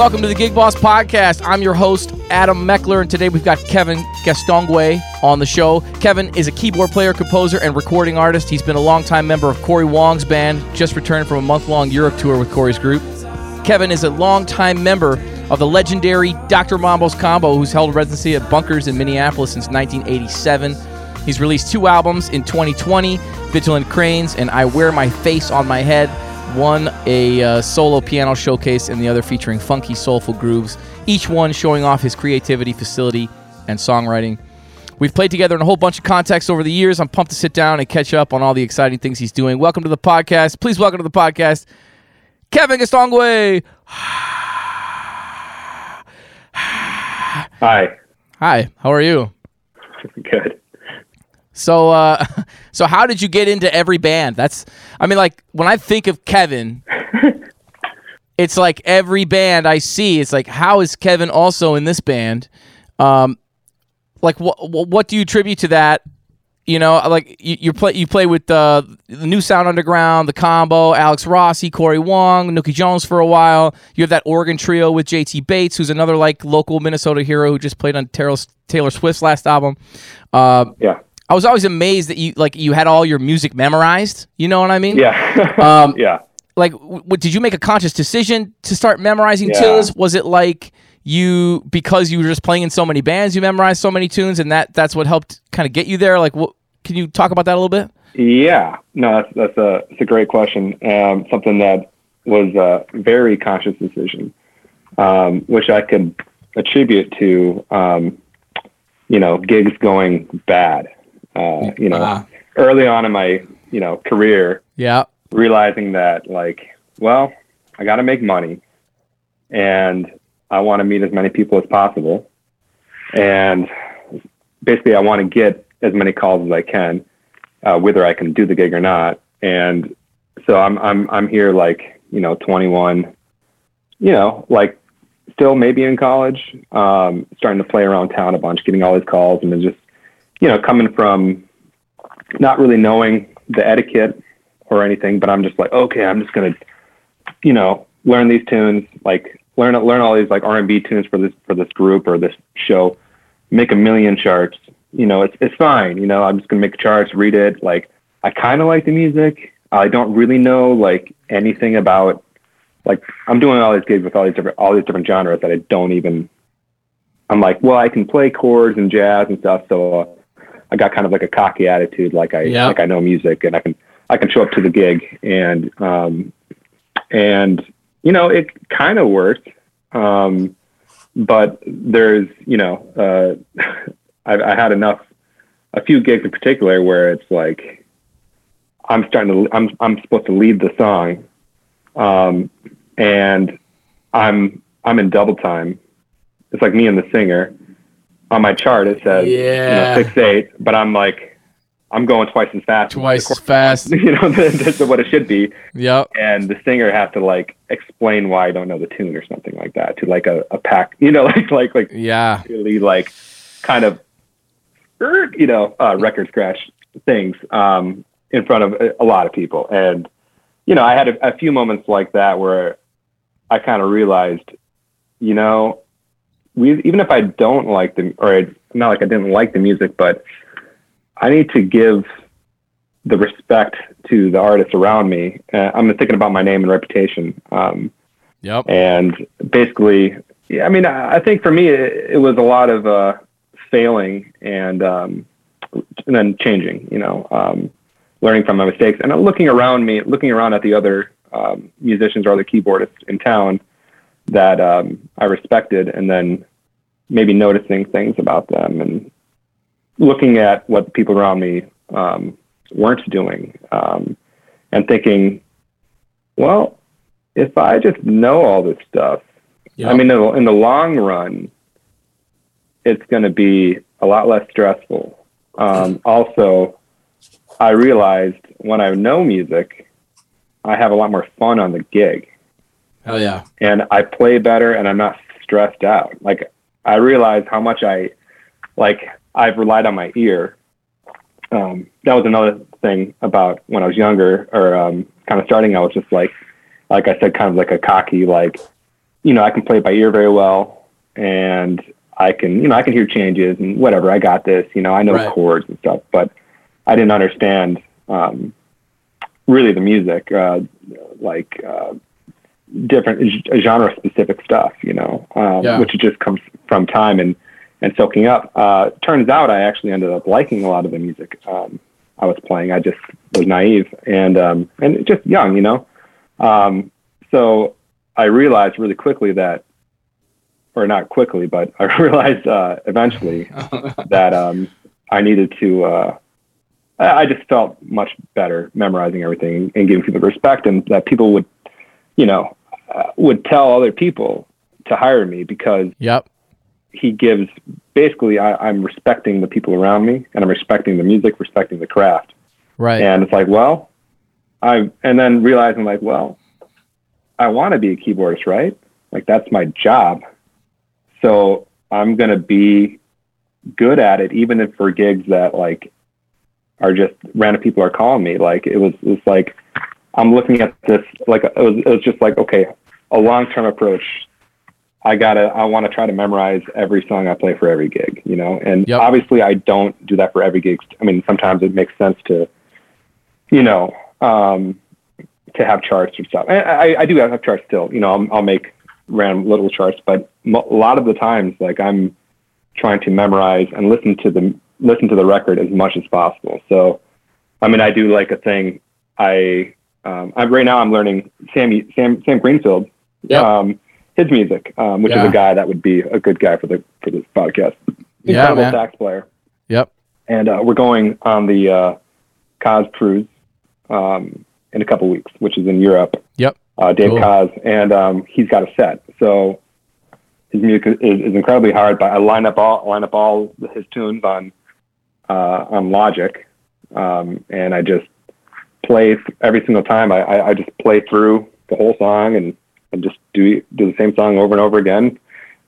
welcome to the Gig Boss Podcast. I'm your host, Adam Meckler, and today we've got Kevin Gastonguay on the show. Kevin is a keyboard player, composer, and recording artist. He's been a longtime member of Cory Wong's band, just returned from a month long Europe tour with Cory's group. Kevin is a longtime member of the legendary Dr. Mambo's Combo, who's held residency at Bunkers in Minneapolis since 1987. He's released two albums in 2020 Vigilant Cranes and I Wear My Face on My Head one a uh, solo piano showcase and the other featuring funky, soulful grooves, each one showing off his creativity, facility, and songwriting. We've played together in a whole bunch of contexts over the years. I'm pumped to sit down and catch up on all the exciting things he's doing. Welcome to the podcast. Please welcome to the podcast, Kevin Gastonguay. Hi. Hi. How are you? Good. So, uh, so how did you get into every band? That's, I mean, like when I think of Kevin, it's like every band I see, it's like, how is Kevin also in this band? Um, like what what do you attribute to that? You know, like you, you play you play with uh, the New Sound Underground, the Combo, Alex Rossi, Cory Wong, Nooky Jones for a while. You have that organ trio with JT Bates, who's another like local Minnesota hero who just played on Taylor, Taylor Swift's last album. Uh, yeah. I was always amazed that you like you had all your music memorized. You know what I mean? Yeah. um, yeah. Like, did you make a conscious decision to start memorizing yeah. tunes? Was it like you because you were just playing in so many bands, you memorized so many tunes, and that that's what helped kind of get you there? Like, what? Can you talk about that a little bit? Yeah. No, that's that's a it's a great question. Um, something that was a very conscious decision, um, which I could attribute to, um, you know, gigs going bad uh, you know, uh early on in my, you know, career. Yeah. Realizing that like, well, I got to make money and I want to meet as many people as possible. And basically I want to get as many calls as I can, uh, whether I can do the gig or not. And so I'm, I'm, I'm here like, you know, 21, you know, like still maybe in college, um, starting to play around town a bunch, getting all these calls and then just you know, coming from not really knowing the etiquette or anything, but I'm just like, okay, I'm just gonna, you know, learn these tunes, like learn learn all these like R&B tunes for this for this group or this show, make a million charts. You know, it's it's fine. You know, I'm just gonna make charts, read it. Like, I kind of like the music. I don't really know like anything about like I'm doing all these gigs with all these different all these different genres that I don't even. I'm like, well, I can play chords and jazz and stuff, so. I got kind of like a cocky attitude, like I yep. like I know music and I can I can show up to the gig and um, and you know it kind of worked, um, but there's you know uh, I, I had enough a few gigs in particular where it's like I'm starting to I'm I'm supposed to lead the song, um, and I'm I'm in double time. It's like me and the singer, on my chart it says yeah. you know, six eight, but I'm like I'm going twice as fast. Twice as fast. You know, that's what it should be. Yep. And the singer has to like explain why I don't know the tune or something like that to like a, a pack, you know, like like like yeah, really like kind of you know, uh, record scratch things um, in front of a, a lot of people. And you know, I had a, a few moments like that where I kind of realized, you know, we even if I don't like the or it's not like I didn't like the music, but I need to give the respect to the artists around me. Uh, I'm thinking about my name and reputation. Um, yep. And basically, yeah, I mean, I, I think for me, it, it, was a lot of uh, failing and um, and then changing. You know, um, learning from my mistakes and looking around me, looking around at the other um, musicians or other keyboardists in town that um, I respected, and then maybe noticing things about them and looking at what the people around me um, weren't doing, um, and thinking, well, if I just know all this stuff. I mean, in the long run, it's going to be a lot less stressful. Um, also, I realized when I know music, I have a lot more fun on the gig. Hell yeah. And I play better and I'm not stressed out. Like I realized how much I like I've relied on my ear. Um, that was another thing about when I was younger or um, kind of starting. I was just like, like I said, kind of like a cocky, like you know, I can play by ear very well, and I can, you know, I can hear changes and whatever. I got this, you know, I know Right. chords and stuff, but I didn't understand um, really the music, uh, like uh, different genre specific stuff, you know, um, Yeah. which just comes from time and and soaking up. Uh, turns out I actually ended up liking a lot of the music um, I was playing. I just was naive and um, and just young, you know. Um, so I realized really quickly that, or not quickly, but I realized uh, eventually that um, I needed to. Uh, I I just felt much better memorizing everything and giving people respect, and that people would, you know, uh, would tell other people to hire me because Yep. he gives basically I, I'm respecting the people around me and I'm respecting the music, respecting the craft. Right. And it's like, well, I and then realizing like, well, I want to be a keyboardist, right? Like that's my job. So I'm gonna be good at it, even if for gigs that like are just random people are calling me. Like it was, it was like I'm looking at this like it was, it was just like okay, a long term approach. I gotta, I want to try to memorize every song I play for every gig, you know. And Yep. obviously, I don't do that for every gig. I mean, sometimes it makes sense to, you know, um, to have charts or stuff. And I, I do have charts still. You know, I'll, I'll make random little charts, but a lot of the times, like I'm trying to memorize and listen to the listen to the record as much as possible. So, I mean, I do like a thing. I, um, I right now I'm learning Sammy Sam Sam Greenfield, Yep. um, his music, um, which Yeah. is a guy that would be a good guy for the for this podcast. Yeah, Incredible man. sax player Yep. and uh, we're going on the uh, Koz cruise um, in a couple weeks, which is in Europe. Yep. Uh, Dave Cool. Koz, and um, he's got a set, so his music is, is incredibly hard. But I line up all line up all his tunes on uh, on Logic, um, and I just play th- every single time. I, I, I just play through the whole song and, and just do do the same song over and over again,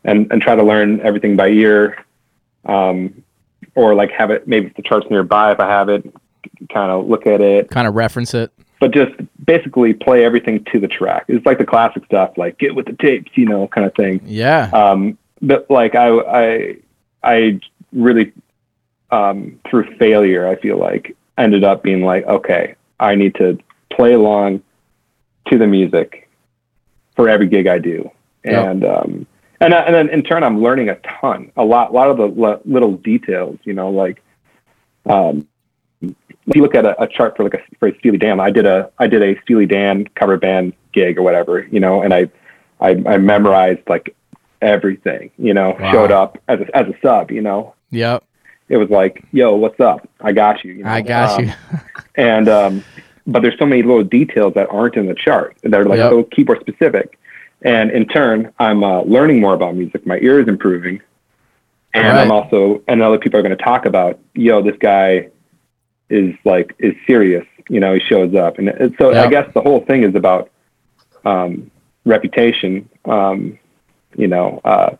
and and try to learn everything by ear. Um, or like have it maybe the charts nearby if I have it, kind of look at it, Kind of reference it. but just basically play everything to the track. It's like the classic stuff, like get with the tapes, you know, kind of thing. Yeah. Um, but like I, I, I really, um, through failure, I feel like ended up being like, okay, I need to play along to the music for every gig I do. Yeah. And, um, and, and then in turn, I'm learning a ton, a lot, a lot of the little details, you know, like, um, if you look at a, a chart for like a for a Steely Dan, I did a I did a Steely Dan cover band gig or whatever, you know, and I I, I memorized like everything, you know, Wow. showed up as a, as a sub, you know. Yep. It was like, yo, what's up? I got you. you know? I got Um, you. and um, but there's so many little details that aren't in the chart that are like Yep. so keyboard specific. And in turn, I'm uh, learning more about music. My ear is improving, and Right. I'm also and other people are going to talk about, yo, this guy is like is serious. You know, he shows up, and it- so I guess the whole thing is about um, reputation. Um, you know, uh,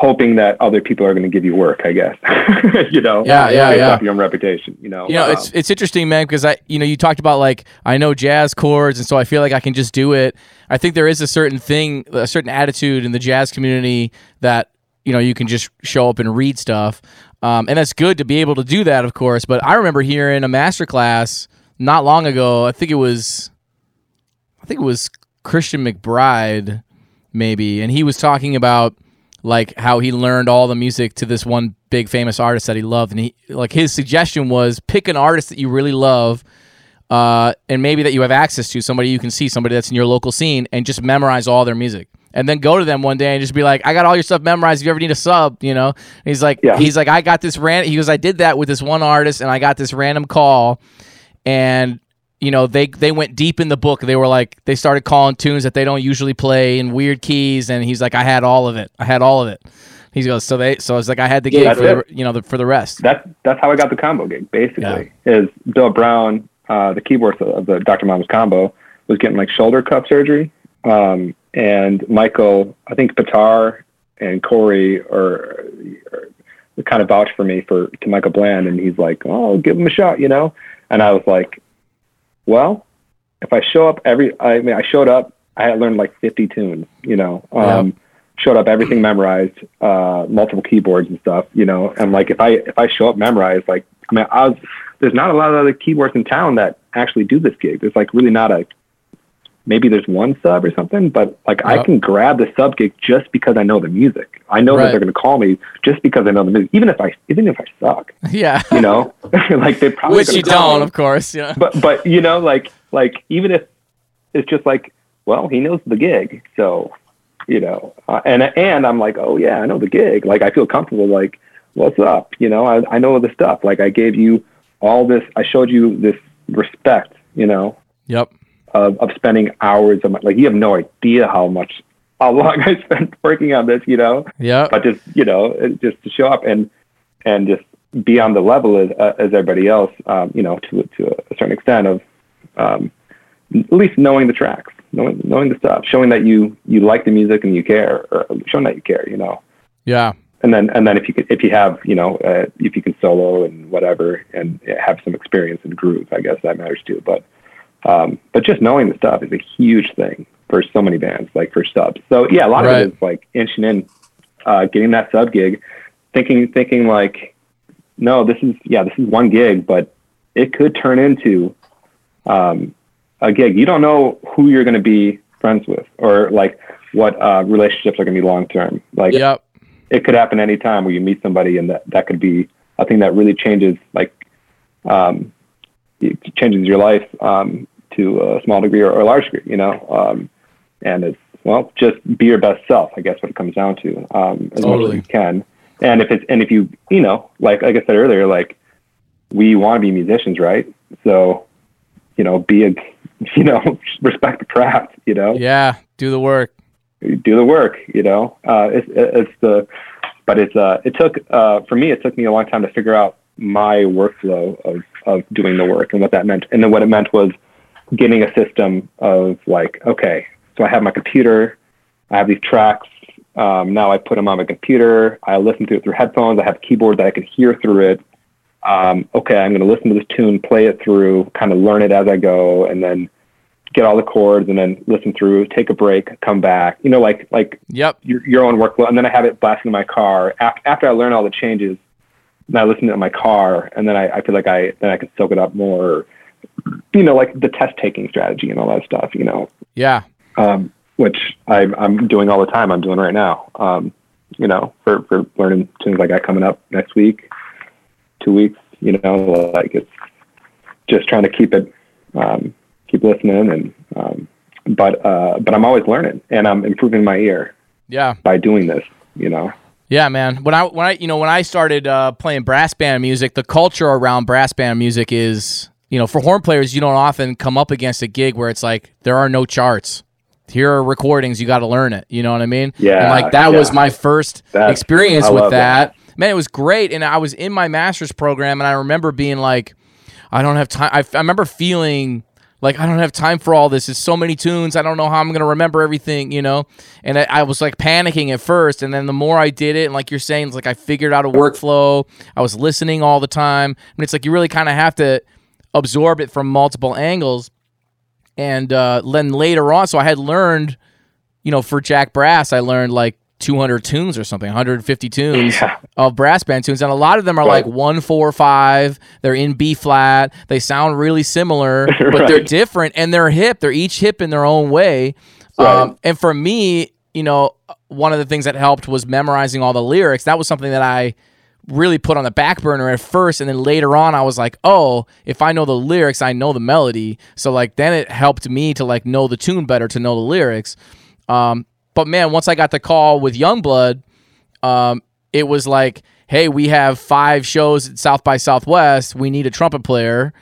hoping that other people are going to give you work. I guess. you know, Yeah, yeah, yeah. off your own reputation. You know, You know, Um, it's it's interesting, man, because I, you know, you talked about like I know jazz chords, and so I feel like I can just do it. I think there is a certain thing, a certain attitude in the jazz community that you know you can just show up and read stuff, um, and that's good to be able to do that, of course. But I remember hearing a master class not long ago. I think it was, I think it was Christian McBride, maybe, and he was talking about like how he learned all the music to this one big famous artist that he loved. And he like his suggestion was pick an artist that you really love uh, and maybe that you have access to somebody you can see somebody that's in your local scene and just memorize all their music. And then go to them one day and just be like i got all your stuff memorized. If you ever need a sub you know? And he's like Yeah. he's like i got this ran he goes i did that with this one artist and i got this random call and you know they they went deep in the book they were like they started calling tunes that they don't usually play in weird keys and he's like i had all of it i had all of it he goes so they so it's like i had the gig for the, you know the, for the rest that's that's how I got the combo gig. Basically, is Bill Brown, uh, the keyboardist of the Dr. Mambo's combo, was getting like shoulder cup surgery, um, and Michael, I think Patar and Cory are, are kind of vouched for me for to Michael Bland, and he's like, "Oh, give him a shot," you know. And I was like, "Well, if I show up every, I mean, I showed up. I had learned like 50 tunes, you know, um, yeah. showed up everything memorized, uh, multiple keyboards and stuff, you know, and like if I if I show up memorized, like I mean, I was there's not a lot of other keyboards in town that actually do this gig. There's like really not a maybe there's one sub or something, but like yep. I can grab the sub gig just because I know the music. I know right. that they're going to call me just because I know the music, even if I even if I suck. Yeah, you know, like they probably which you don't, me. of course. Yeah, but but you know, like like even if it's just like, well, he knows the gig, so you know, uh, and and I'm like, oh yeah, I know the gig. Like I feel comfortable. Like what's up? You know, I I know the stuff. Like I gave you all this. I showed you this respect. You know. Yep of, of spending hours of my, like you have no idea how much how long I spent working on this, you know. Yeah. But just you know, just to show up and and just be on the level as uh, as everybody else, um, you know, to to a certain extent of um, at least knowing the tracks, knowing knowing the stuff, showing that you you like the music and you care, or showing that you care, you know. Yeah. And then and then if you could, if you have you know uh, if you can solo and whatever and have some experience in groove, I guess that matters too. But um, but just knowing the stuff is a huge thing for so many bands, like for subs. So yeah, a lot right. of it is like inching in, uh, getting that sub gig, thinking, thinking like, no, this is, yeah, this is one gig, but it could turn into, um, a gig. You don't know who you're going to be friends with or like what, uh, relationships are going to be long-term. Like yep. it could happen anytime where you meet somebody and that, that could be a thing that really changes like, um, it changes your life um, to a small degree or, or a large degree, you know. Um, and it's well, just be your best self. I guess what it comes down to um, as totally. much as you can. And if it's and if you you know like like I said earlier, like we want to be musicians, right? So you know, be a you know respect the craft. You know. Yeah, do the work. Do the work. You know, uh, it's it's the but it's uh it took uh for me it took me a long time to figure out my workflow of of doing the work and what that meant. And then what it meant was getting a system of like, okay, so I have my computer, I have these tracks. Um, now I put them on my computer. I listen to it through headphones. I have a keyboard that I can hear through it. Um, okay, I'm going to listen to this tune, play it through, kind of learn it as I go, and then get all the chords, and then listen through, take a break, come back. You know, like like yep. your your own workflow. And then I have it blasting in my car. After after I learn all the changes, then I listen to it in my car, and then I, I feel like I then I can soak it up more you know, like the test taking strategy and all that stuff, you know. Yeah. Um, which I, I'm doing all the time. I'm doing right now. Um, you know, for, for learning tunes like I coming up next week, two weeks, you know, like it's just trying to keep it, um, keep listening and, um, but, uh, but I'm always learning and I'm improving my ear. Yeah. By doing this, you know. Yeah, man. When I when I you know when I started uh, playing brass band music, the culture around brass band music is you know, for horn players, you don't often come up against a gig where it's like there are no charts. Here are recordings. You got to learn it. You know what I mean? Yeah. And like that yeah. was my first experience with that. that. Man, it was great. And I was in my master's program, and I remember being like, I don't have time. I, I remember feeling like I don't have time for all this. It's so many tunes. I don't know how I'm gonna remember everything, you know. And I, I, was like panicking at first, and then the more I did it, and like you're saying, it's like I figured out a workflow. I was listening all the time. I mean, it's like you really kind of have to absorb it from multiple angles. And uh, then later on, so I had learned, you know, for Jack Brass, I learned like 200 tunes or something, 150 tunes yeah. of brass band tunes, and a lot of them are right. like one, four, five. They're in B flat. They sound really similar, but right. they're different and they're hip. They're each hip in their own way. Right. Um, and for me, you know, one of the things that helped was memorizing all the lyrics. That was something that I really put on the back burner at first and then later on I was like, "Oh, if I know the lyrics, I know the melody." So like then it helped me to like know the tune better to know the lyrics. Um, but man, once I got the call with Youngblood, um, it was like, "Hey, we have 5 shows at South by Southwest. We need a trumpet player.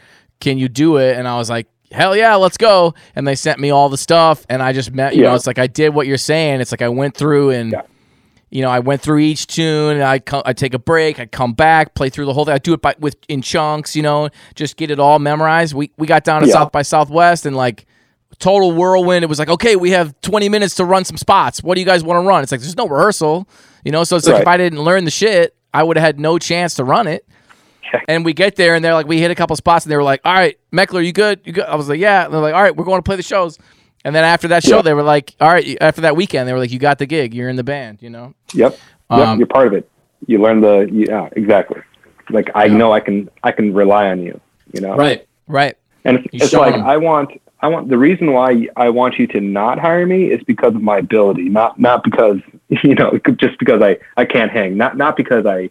Can you do it?" And I was like, hell yeah, let's go. And they sent me all the stuff, and I just met, you yeah. know, it's like I did what you're saying. It's like I went through and yeah you know, I went through each tune. And I I take a break. I come back, play through the whole thing. I do it by with in chunks. You know, just get it all memorized. We we got down to yeah. South by Southwest and like total whirlwind. It was like, okay, we have 20 minutes to run some spots. What do you guys want to run? It's like there's no rehearsal. You know, so it's like if I didn't learn the shit, I would have had no chance to run it. And we get there and they're like, we hit a couple spots and they were like, all right, Meckler, you good? You good? I was like, yeah. And they're like, all right, we're going to play the shows. And then after that show, Yeah. they were like, "All right." After that weekend, they were like, "You got the gig. You're in the band." You know. Yep. Yep. Um, you're part of it. You learn the yeah exactly. Like I know I can I can rely on you. You know. Right. Right. And it's, it's like them. I want I want the reason why I want you to not hire me is because of my ability, not not because you know just because I I can't hang, not not because I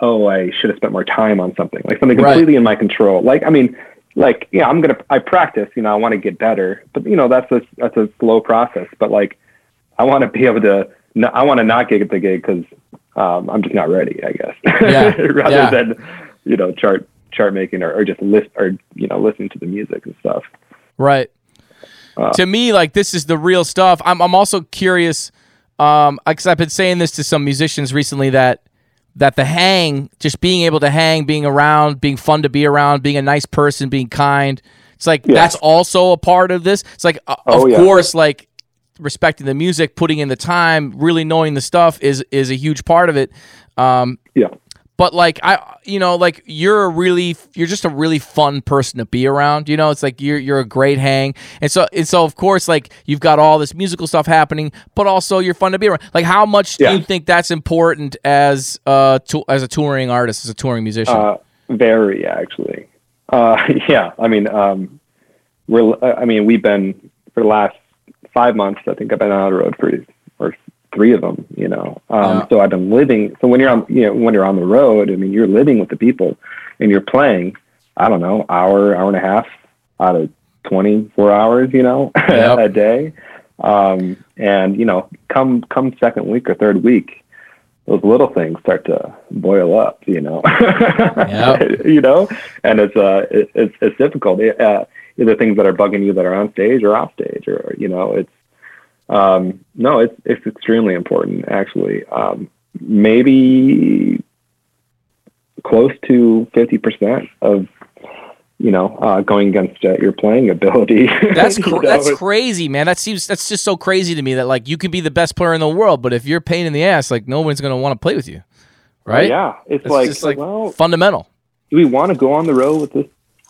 oh I should have spent more time on something like something Right. completely in my control. Like I mean, like yeah, I'm gonna I practice, you know, I want to get better, but you know that's a that's a slow process. But like I want to be able to I want to not get the gig because um, I'm just not ready, I guess, Yeah. rather Yeah. than you know chart chart making or, or just list or you know listening to the music and stuff. Right. Uh, to me, like this is the real stuff. I'm I'm also curious, um, because I've been saying this to some musicians recently that that the hang, just being able to hang, being around, being fun to be around, being a nice person, being kind. It's like Yeah. that's also a part of this. It's like, uh, Oh, of yeah. course, like respecting the music, putting in the time, really knowing the stuff is is a huge part of it. Um, Yeah. But like I, you know, like you're a really, you're just a really fun person to be around. You know, it's like you're you're a great hang, and so and so of course, like you've got all this musical stuff happening, but also you're fun to be around. Like, how much Yeah. do you think that's important as uh to, as a touring artist, as a touring musician? Uh, very actually. Uh, yeah, I mean, um, we're. I mean, we've been for the last five months. I think I've been on the road for or three of them. You know, um, Yeah. so I've been living. So when you're on, you know, when you're on the road, I mean, you're living with the people, and you're playing. I don't know, hour, hour and a half out of twenty four hours. You know, Yep. a day. Um, and you know, come come second week or third week, those little things start to boil up, you know. Yep. you know, and it's uh, it, it's it's difficult. It, uh, either things that are bugging you that are on stage or off stage, or you know, it's um, no, it's it's extremely important actually. Um, maybe close to fifty percent of you know uh, going against uh, your playing ability. that's cr- that's crazy, man. That seems that's just so crazy to me that like you can be the best player in the world, but if you're a pain in the ass, like no one's gonna want to play with you, right? Yeah, it's, It's like, like well, fundamental. do we want to go on the road with this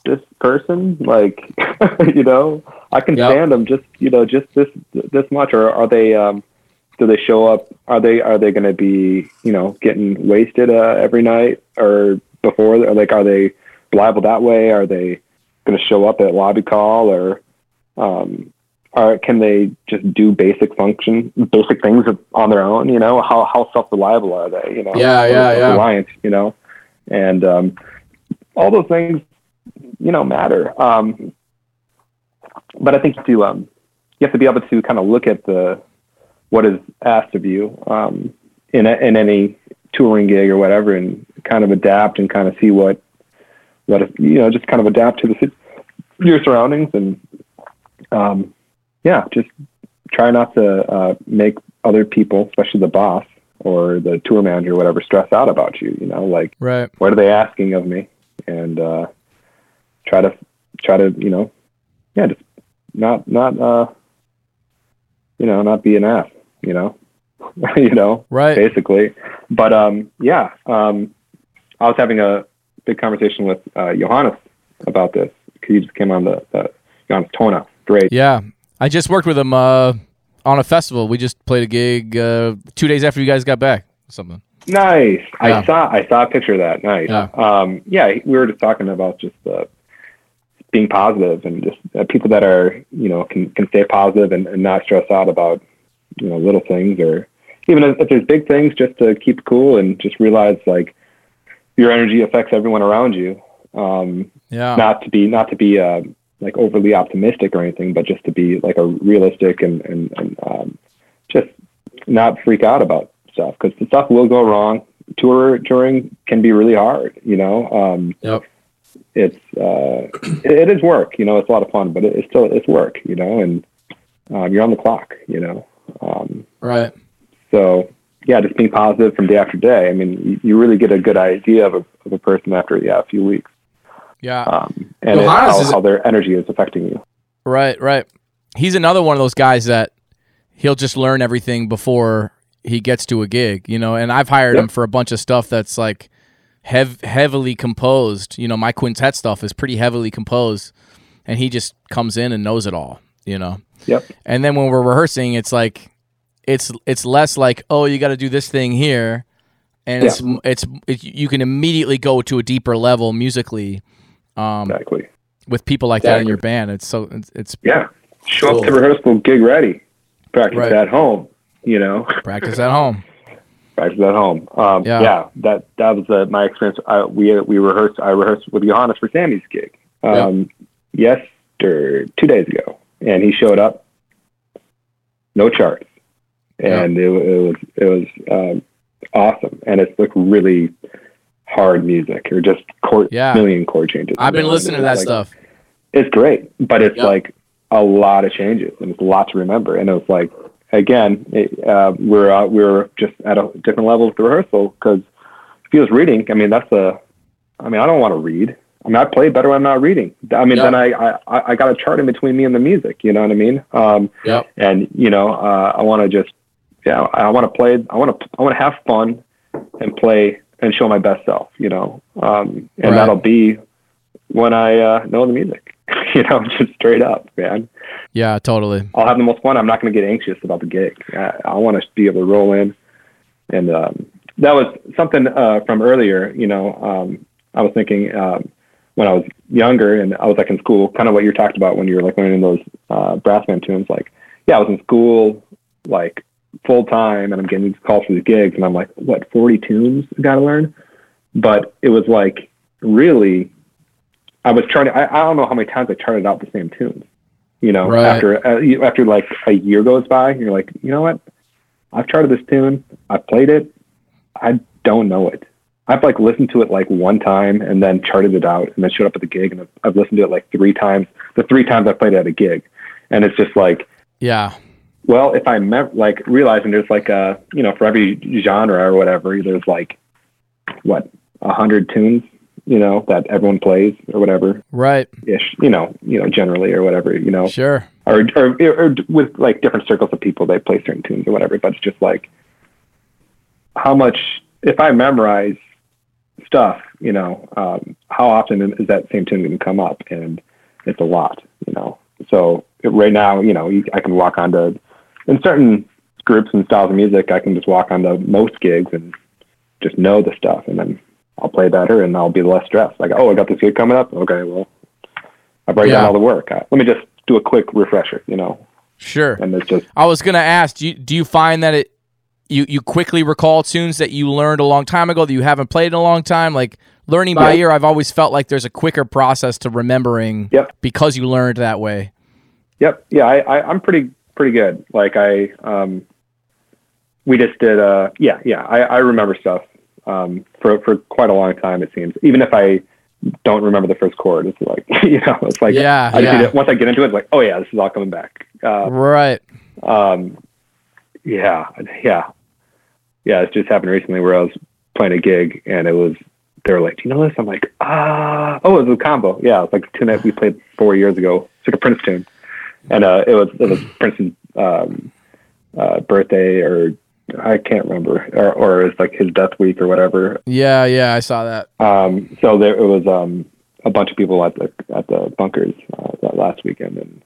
this person? Like, you know, I can Yep. stand them just you know just this this much, or are they? Um, do they show up? Are they are they going to be you know getting wasted uh, every night or before? Or like, are they liable that way? Are they going to show up at lobby call or? Um, or can they just do basic function, basic things on their own? You know, how how self reliable are they? You know, Yeah, yeah, yeah. Reliant, you know, and um, all those things, you know, matter. Um, but I think you um, you have to be able to kind of look at the what is asked of you um, in a, in any touring gig or whatever, and kind of adapt and kind of see what what if, you know, just kind of adapt to the your surroundings and um, yeah, just try not to uh, make other people, especially the boss or the tour manager, or whatever, stress out about you. You know, like Right. what are they asking of me, and uh, try to try to you know, yeah, just not not uh, you know, not be an ass. You know, you know, Right. basically. But um, yeah, um, I was having a big conversation with uh, Johannes about this. because He just came on the, the Johannes Tona. Great. Yeah, I just worked with him uh, on a festival. We just played a gig uh, two days after you guys got back. Something. Nice. Yeah. I saw I saw a picture of that. Nice. Yeah. Um, yeah, we were just talking about just uh, being positive and just uh, people that are you know can can stay positive and, and not stress out about you know little things or even if, if there's big things, just to keep cool and just realize like your energy affects everyone around you. Um, Yeah. not to be not to be uh, like overly optimistic or anything, but just to be like a realistic and and, and um, just not freak out about stuff because the stuff will go wrong. Tour touring can be really hard, you know. Um, Yep. It's uh, it, is work, you know. It's a lot of fun, but it's still it's work, you know, and um, you're on the clock, you know. Um, Right. so yeah, just being positive from day after day. I mean, you, really get a good idea of a, of a person after yeah a few weeks, Yeah. um, and it, Johannes how, is- how their energy is affecting you. Right, right. He's another one of those guys that he'll just learn everything before he gets to a gig, you know. And I've hired Yep. him for a bunch of stuff that's like hev- heavily composed. You know, my quintet stuff is pretty heavily composed, and he just comes in and knows it all. You know. Yep. And then when we're rehearsing, it's like it's it's less like oh you got to do this thing here, and it's it's it, you can immediately go to a deeper level musically. Um, Exactly. with people like that in your band, it's so it's, it's Yeah. Show Cool. up to rehearsal, gig ready. Practice Right. at home. You know. practice at home. Practice at home. Um, Yeah. yeah. that that was uh, my experience. I, we we rehearsed. I rehearsed with Johannes for Sammy's gig. Um, Yesterday, two days ago, and he showed up. No charts, and it, it was it was um, awesome, and it's like really hard music or just chord, Yeah. million chord changes. I've been listening to that Like, stuff. It's great, but it's Yep. like a lot of changes, and it's a lot to remember. And it was like again, it, uh, we're uh, we're just at a different level of the rehearsal because if he was reading, I mean, that's a. I mean, I don't want to read. I mean, I play better when I'm not reading. I mean, Yep. then I, I I got a chart in between me and the music. You know what I mean? Um, Yep. and you know, uh, I want to just, yeah, I want to play. I want to I want to have fun and play and show my best self. You know, um, and Right. that'll be when I uh, know the music. you know, just straight up, man. Yeah, totally. I'll have the most fun. I'm not going to get anxious about the gig. I, I want to be able to roll in. And um, that was something uh, from earlier. You know, um, I was thinking um, when I was younger and I was like in school, kind of what you talked about when you were like learning those uh, brass band tunes. Like, yeah, I was in school like full time, and I'm getting these calls for these gigs, and I'm like, what, 40 tunes I got to learn? But it was like really, I was charting. I, I don't know how many times I charted out the same tunes you know, Right. after uh, after like a year goes by, you're like, you know what? I've charted this tune. I've played it. I don't know it. I've like listened to it like one time and then charted it out and then showed up at the gig and I've, I've listened to it like three times. The three times I played it at a gig, and it's just like, Yeah. well, if I mem- like realizing there's like a you know for every genre or whatever, there's like what a hundred tunes, you know, that everyone plays or whatever Right. ish, you know, you know, generally or whatever, you know Sure. or, or, or with like different circles of people, they play certain tunes or whatever. But it's just like how much, if I memorize stuff, you know, um, how often is that same tune going to come up? And it's a lot, you know. So right now, you know, you, I can walk onto in certain groups and styles of music, I can just walk onto most gigs and just know the stuff, and then I'll play better and I'll be less stressed. Like, oh, I got this gig coming up. Okay, well, I've already Yeah. done all the work. Uh, let me just do a quick refresher, you know. Sure. And it's just I was gonna ask, do you, do you find that it you you quickly recall tunes that you learned a long time ago that you haven't played in a long time? Like learning by ear, I've always felt like there's a quicker process to remembering Yep. because you learned that way. Yep. Yeah, I, I I'm pretty pretty good. Like I um we just did uh yeah, yeah. I, I remember stuff um for for quite a long time it seems. Even if I don't remember the first chord, it's like you know, it's like Yeah, I yeah. to- once I get into it, it's like, oh yeah, this is all coming back. Uh Right. um yeah, yeah. Yeah, it just happened recently where I was playing a gig and it was they were like, Do you know this? I'm like, ah oh it was a combo. Yeah, it's like a tune that we played four years ago. It's like a Prince tune. And uh it was it was Prince's um uh birthday or I can't remember. Or or it's like his death week or whatever. Yeah, yeah, I saw that. Um so there it was um a bunch of people at the at the bunkers uh, that last weekend and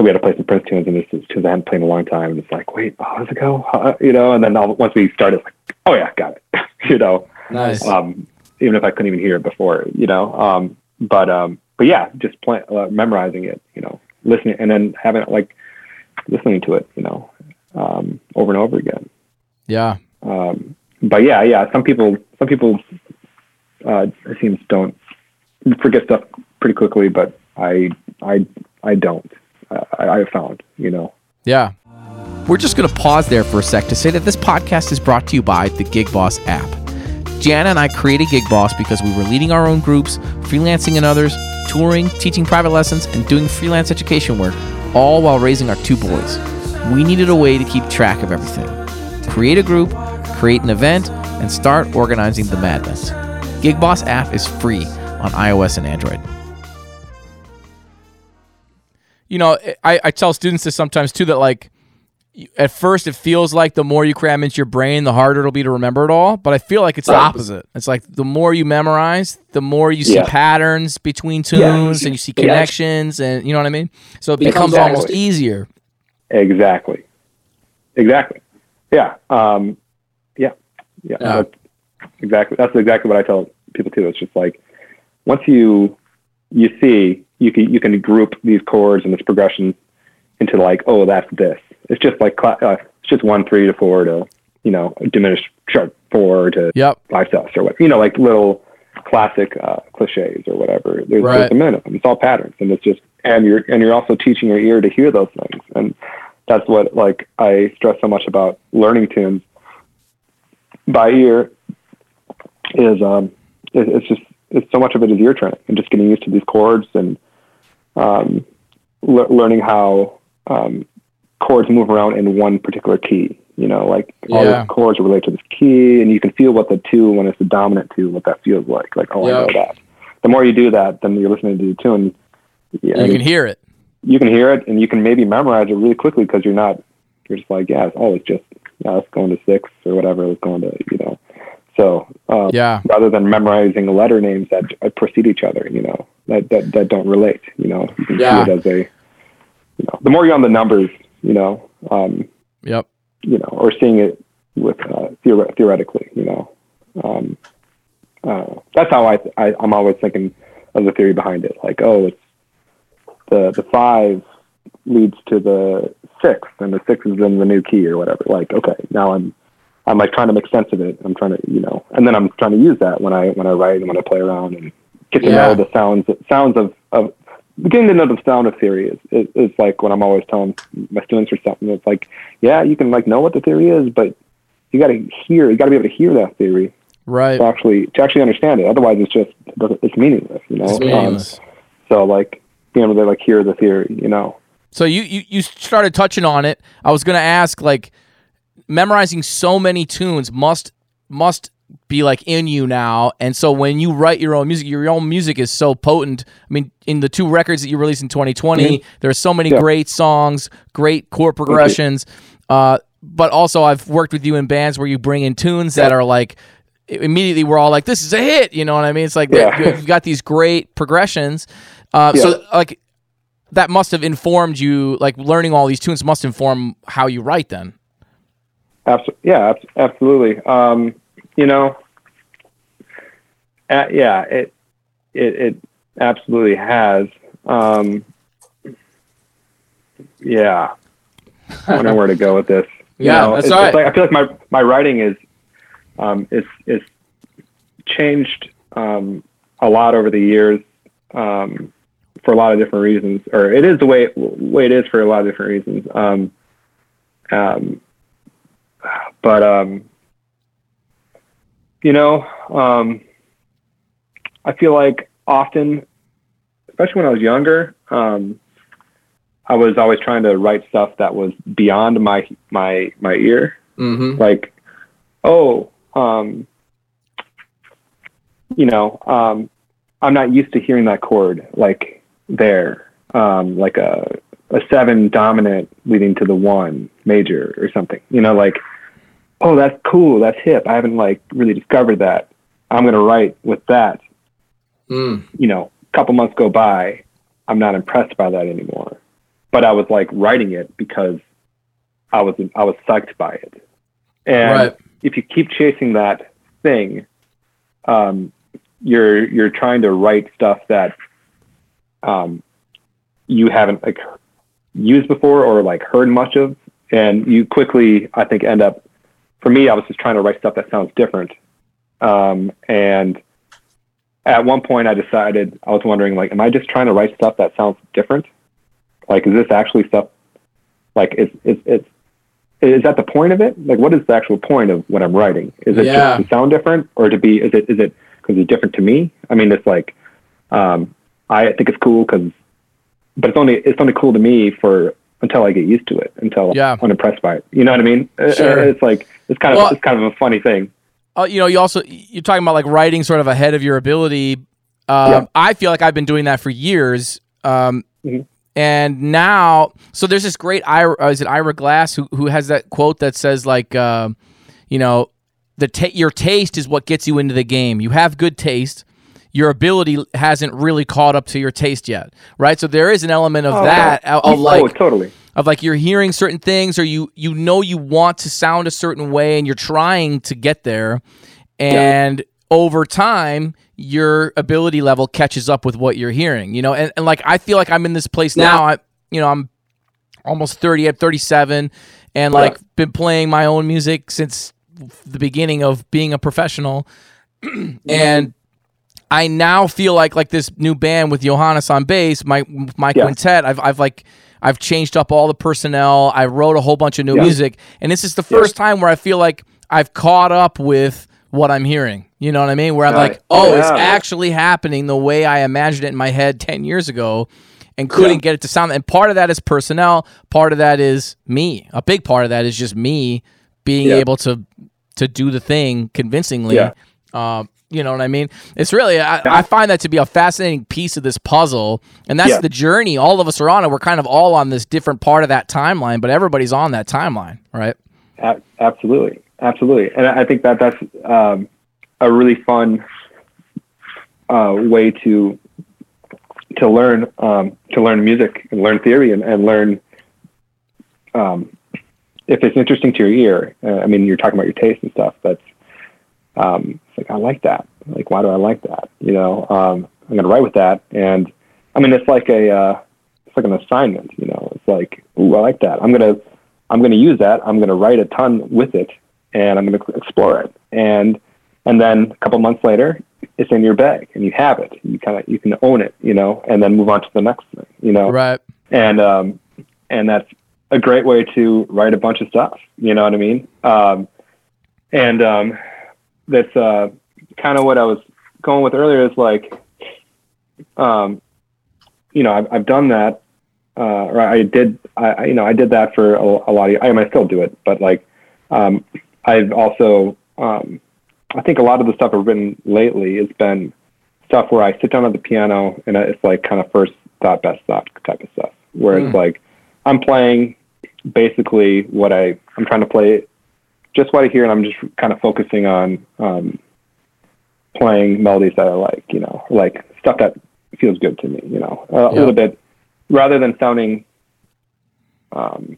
so we had to play some Prince tunes, and this is tunes I hadn't played in a long time. And it's like, wait, how does it go? How, you know, and then all, once we started, it's like, oh yeah, got it. you know, Nice. um, even if I couldn't even hear it before, you know. Um, but um, but yeah, just play, uh, memorizing it, you know, listening, and then having it like listening to it, you know, um, over and over again. Yeah. Um, but yeah, yeah, some people, some people, uh, it seems don't forget stuff pretty quickly, but I, I, I don't. Uh, I, I found, you know. Yeah. We're just going to pause there for a sec to say that this podcast is brought to you by the Gig Boss app. Jana and I created Gig Boss because we were leading our own groups, freelancing in others, touring, teaching private lessons, and doing freelance education work, all while raising our two boys. We needed a way to keep track of everything. Create a group, create an event, and start organizing the madness. Gig Boss app is free on iOS and Android. You know, I, I tell students this sometimes too that like at first it feels like the more you cram into your brain, the harder it'll be to remember it all. But I feel like it's the opposite. It's like the more you memorize, the more you see Yeah. patterns between tunes and you see Yeah. connections, and you know what I mean. So it Becomes becomes exactly. almost easier. Exactly. Exactly. Yeah. Um, yeah. Yeah. Yeah. That's exactly. That's exactly what I tell people too. It's just like once you you see you can you can group these chords and this progression into like oh that's this. It's just like cla- uh, it's just one three to four to you know diminished sharp four to Yep. five sus or what you know like little classic uh, cliches or whatever. There's, Right. there's a them. It's all patterns, and it's just and you're and you're also teaching your ear to hear those things, and that's what like I stress so much about learning tunes by ear is um it, it's just it's so much of it is ear training and just getting used to these chords and um le- learning how um chords move around in one particular key you know like all Yeah. the chords relate to this key and you can feel what the two when it's the dominant two what that feels like like oh Yeah. i know that the more you do that then you're listening to the tune yeah, You can hear it. You can hear it and you can maybe memorize it really quickly because you're not you're just like yeah oh it's just yeah it's going to six or whatever it's going to you know so um, Yeah. rather than memorizing letter names that uh, precede each other you know that that, that don't relate you know you can Yeah. see it as a you know the more you're on the numbers you know um, Yep. you know or seeing it with uh, theore- theoretically you know um, uh, that's how I, I I'm always thinking of the theory behind it like oh it's the the five leads to the six, and the six is in the new key or whatever. Like, okay, now I'm I'm like trying to make sense of it. I'm trying to you know, and then I'm trying to use that when I when I write and when I play around and get to Yeah. know the sounds sounds of of getting to know the sound of theory is, is is like when I'm always telling my students or something. It's like, yeah, you can like know what the theory is, but you got to hear, you got to be able to hear that theory Right. to actually to actually understand it. Otherwise, it's just it's meaningless. You know. It's Um, meaningless. so like being able to like hear the theory, you know. So you, you you started touching on it. I was gonna ask, like, memorizing so many tunes must must be like in you now. And so when you write your own music, your own music is so potent. I mean, in the two records that you released in 2020, there are so many Yeah. great songs, great chord progressions. Uh, but also, I've worked with you in bands where you bring in tunes that are like immediately we're all like, "This is a hit," you know what I mean? It's like Yeah. you've got these great progressions. Uh, Yeah. So like that must have informed you. Like learning all these tunes must inform how you write. Then Abs- yeah, absolutely. Um, you know, uh, yeah, it, it, it absolutely has. Um, yeah, I don't know where to go with this. You Yeah, know, that's it's, all it's right. like I feel like my my writing is um, is is changed um, a lot over the years um, for a lot of different reasons, or it is the way way it is for a lot of different reasons. Um, um, but um, you know, um, I feel like often, especially when I was younger, um, I was always trying to write stuff that was beyond my my my ear. Mm-hmm. Like, oh, um, you know, um, I'm not used to hearing that chord like there, um, like a a seven dominant leading to the one major or something. You know, like, oh, that's cool, that's hip. I haven't like really discovered that. I'm gonna write with that. Mm. You know, a couple months go by, I'm not impressed by that anymore. But I was like writing it because I was I was psyched by it. And Right. if you keep chasing that thing, um, you're you're trying to write stuff that um, you haven't like used before or like heard much of, and you quickly I think end up. For me, I was just trying to write stuff that sounds different, um, and at one point I decided I was wondering like, am I just trying to write stuff that sounds different? Like, is this actually stuff? Like, it's it's it's is that the point of it? Like, what is the actual point of what I'm writing? Is it Yeah. just to sound different, or to be? Is it is it because it's different to me? I mean, it's like, um, I think it's cool because, but it's only it's only cool to me for until I get used to it, until Yeah. I'm impressed by it. You know what I mean? Uh, Sure. It's like it's kind of Well- it's kind of a funny thing. uh, you know, you also you're talking about like writing sort of ahead of your ability. Um, Yeah. I feel like I've been doing that for years. Um, Mhm. and now so there's this great Ira uh, is it Ira Glass who who has that quote that says like uh, you know the ta- your taste is what gets you into the game. You have good taste. Your ability hasn't really caught up to your taste yet, right? So there is an element of Oh, that, yeah. Uh, of oh, like totally. of like you're hearing certain things or you you know you want to sound a certain way and you're trying to get there. And over time your ability level catches up with what you're hearing you know? And, and like i feel like i'm in this place now i you know i'm almost 30 i'm 37 and like been playing my own music since the beginning of being a professional. And I now feel like like this new band with Johannes on bass, my my Yeah. quintet. I've I've like I've changed up all the personnel. I wrote a whole bunch of new Yeah. music, and this is the first time where I feel like I've caught up with what I'm hearing. You know what I mean? Where I'm Right. like, oh, it's actually happening the way I imagined it in my head ten years ago, and couldn't Yeah. get it to sound. And part of that is personnel. Part of that is me. A big part of that is just me being Yeah. able to to do the thing convincingly. Yeah. Um, you know what I mean? It's really I, I find that to be a fascinating piece of this puzzle, and that's Yeah. the journey all of us are on, and we're kind of all on this different part of that timeline, but everybody's on that timeline, right? A- absolutely, absolutely, and I think that that's um, a really fun uh, way to to learn um, to learn music and learn theory and, and learn um, if it's interesting to your ear. Uh, I mean, you're talking about your taste and stuff. That's um, it's like I like that. Like, why do I like that? You know, um, I'm gonna write with that, and I mean, it's like a uh, it's like an assignment. You know, it's like, ooh, I like that. I'm gonna I'm gonna use that. I'm gonna write a ton with it, and I'm gonna explore it. And and then a couple months later, it's in your bag, and you have it. You kind of you can own it, you know, and then move on to the next thing, you know Right. and um, and that's a great way to write a bunch of stuff. You know what I mean? Um, and um, that's uh, kind of what I was going with earlier. Is like, um, you know, I've, I've done that, uh, or I did, I, you know, I did that for a, a lot of. I mean, I still do it, but like, um, I've also, um, I think a lot of the stuff I've written lately has been stuff where I sit down at the piano and it's like kind of first thought, best thought type of stuff. Where Mm. it's like I'm playing basically what I I'm trying to play, just what I hear, and I'm just kind of focusing on um, playing melodies that I like, you know, like stuff that feels good to me, you know, a Yeah. little bit rather than sounding, um,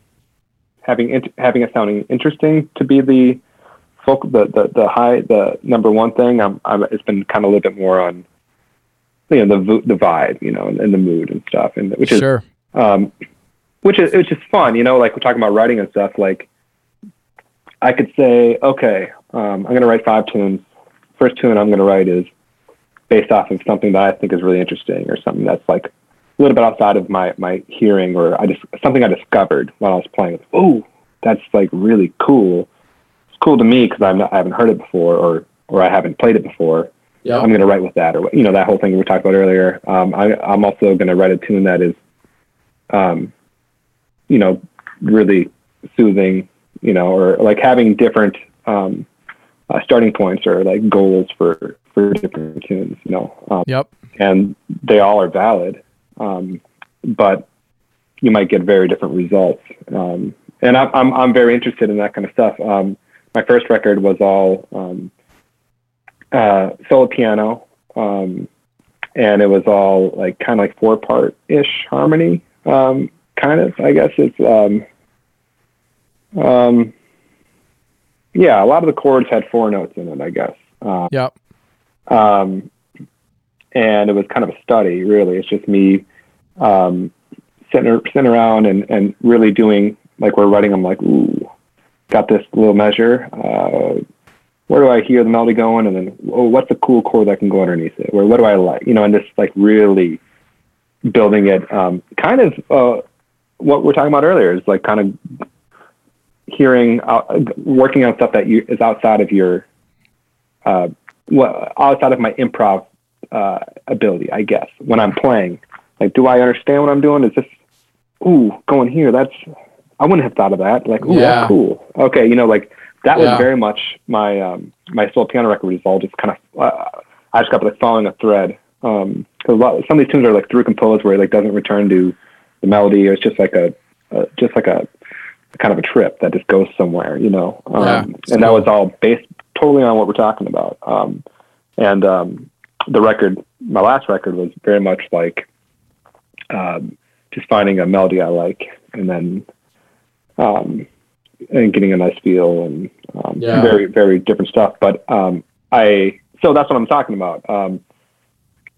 having int- having it sounding interesting to be the folk the, the the high the number one thing. I'm, I'm it's been kind of a little bit more on, you know, the the vibe, you know, and, and the mood and stuff, and which is sure. um, which is which is fun, you know, like we're talking about writing and stuff. Like, I could say, okay, um, I'm going to write five tunes. First tune I'm going to write is based off of something that I think is really interesting, or something that's like a little bit outside of my my hearing, or I just something I discovered while I was playing. Oh, that's like really cool. It's cool to me because I haven't heard it before, or or I haven't played it before. Yeah. I'm going to write with that, or you know, that whole thing we talked about earlier. Um, I, I'm also going to write a tune that is, um, you know, really soothing, you know, or like having different um, uh, starting points or like goals for for different tunes, you know, um, Yep. and they all are valid, um, but you might get very different results. Um, and I'm, I'm I'm very interested in that kind of stuff. Um, my first record was all um, uh, solo piano, um, and it was all like kind of like four part ish harmony, um, kind of. I guess it's um, um, yeah. A lot of the chords had four notes in it. I guess. Um, Yep. um, and it was kind of a study. Really, it's just me um, sitting sitting around and and really doing like we're writing. I'm like, ooh, got this little measure. Uh, where do I hear the melody going? And then, oh, what's a cool chord that can go underneath it? Where what do I like? You know, and just like really building it. Um, kind of uh, what we're talking about earlier is like kind of hearing, uh, working on stuff that you is outside of your uh, well, outside of my improv uh, ability, I guess, when I'm playing. Like, do I understand what I'm doing? Is this, ooh, going here? That's, I wouldn't have thought of that. Like, ooh, Yeah. that's cool. Okay, you know, like that Yeah. was very much my um, my solo piano record was all just kind of, uh, I just got like following a thread. Um, cause a lot, some of these tunes are like through composed where it like doesn't return to the melody. Or It's just like a, a just like a kind of a trip that just goes somewhere, you know. Um, Yeah, and it's that was all based totally on what we're talking about. Um, and um, the record, my last record, was very much like um, just finding a melody I like, and then um, and getting a nice feel, and um, Yeah. very very different stuff. But um, I so that's what I'm talking about. Um,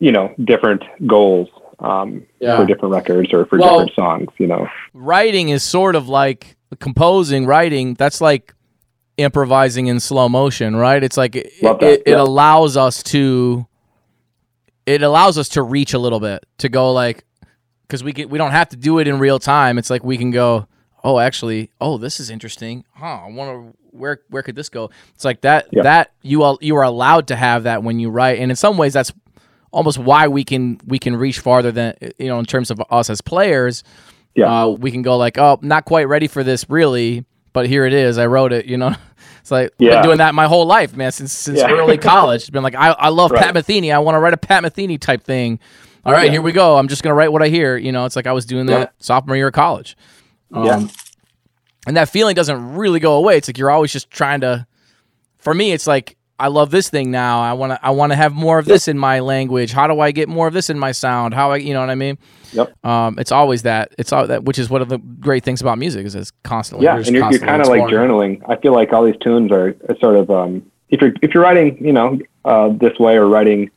you know, different goals um, Yeah. for different records or for Well- different songs. You know, writing is sort of like composing writing that's like improvising in slow motion right? It's like it, it, it yeah. allows us to it allows us to reach a little bit to go like because we can we don't have to do it in real time. It's like we can go oh actually oh this is interesting. Huh i wonder where where could this go? It's like that Yeah. that you all you are allowed to have that when you write. And in some ways that's almost why we can we can reach farther than you know in terms of us as players Yeah. uh, we can go like, oh, not quite ready for this, really, but here it is. I wrote it. You know, it's like I've Yeah. been doing that my whole life, man, since since Yeah. early college. It's been like, I, I love Pat Right. Metheny. I want to write a Pat Metheny type thing. All right, Yeah. here we go. I'm just gonna write what I hear. You know, it's like I was doing that sophomore year of college. Um, Yeah. and that feeling doesn't really go away. It's like you're always just trying to. For me, it's like I love this thing now. I want to. I want to have more of this in my language. How do I get more of this in my sound? How I, you know what I mean? Yep. Um, it's always that. It's all that, which is one of the great things about music is it's constantly. yeah, and you're, you're kind of like journaling. I feel like all these tunes are, are sort of um, if you're if you're writing, you know, uh, this way or writing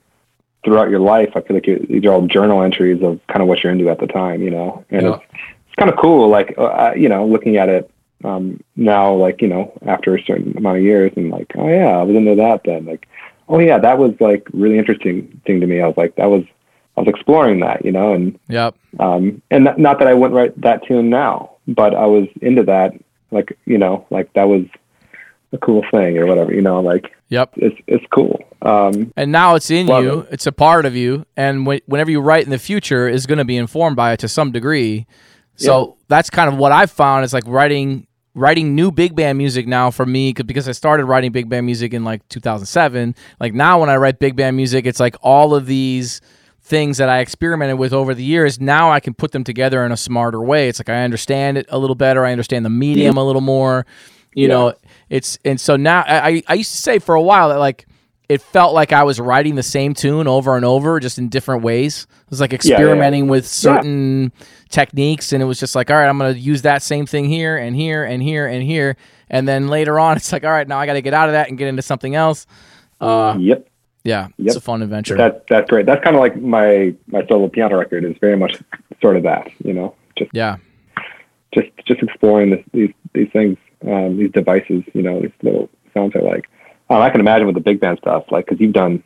throughout your life. I feel like these are all journal entries of kind of what you're into at the time, you know, and it's it's kind of cool. Like uh, you know, looking at it um, now, like you know, after a certain amount of years, and like, oh yeah, I was into that then. Like, oh yeah, that was like really interesting thing to me. I was like, that was I was exploring that, you know, and Yep. um, and not- not that I wouldn't write that tune now, but I was into that, like you know, like that was a cool thing or whatever, you know, like Yep. it's it's cool. Um, And now it's in you. It's a part of you. And wh- whenever you write in the future is going to be informed by it to some degree. So that's kind of what I've found is like writing writing new big band music now for me because I started writing big band music in like 2007. Like now when I write big band music, it's like all of these things that I experimented with over the years. Now I can put them together in a smarter way. It's like I understand it a little better. I understand the medium a little more. You Yeah. know, it's and so now I I I used to say for a while that like it felt like I was writing the same tune over and over, just in different ways. It was like yeah, yeah. experimenting with certain techniques, and it was just like, all right, I'm going to use that same thing here and here and here and here, and then later on, it's like, all right, now I got to get out of that and get into something else. Uh, yep, yeah, it's a fun adventure. that that's great. That's kind of like my my solo piano record is very much sort of that, you know, just yeah, just just exploring this, these these things, um, these devices, you know, these little sounds I like. Um, I can imagine with the big band stuff, like because you've done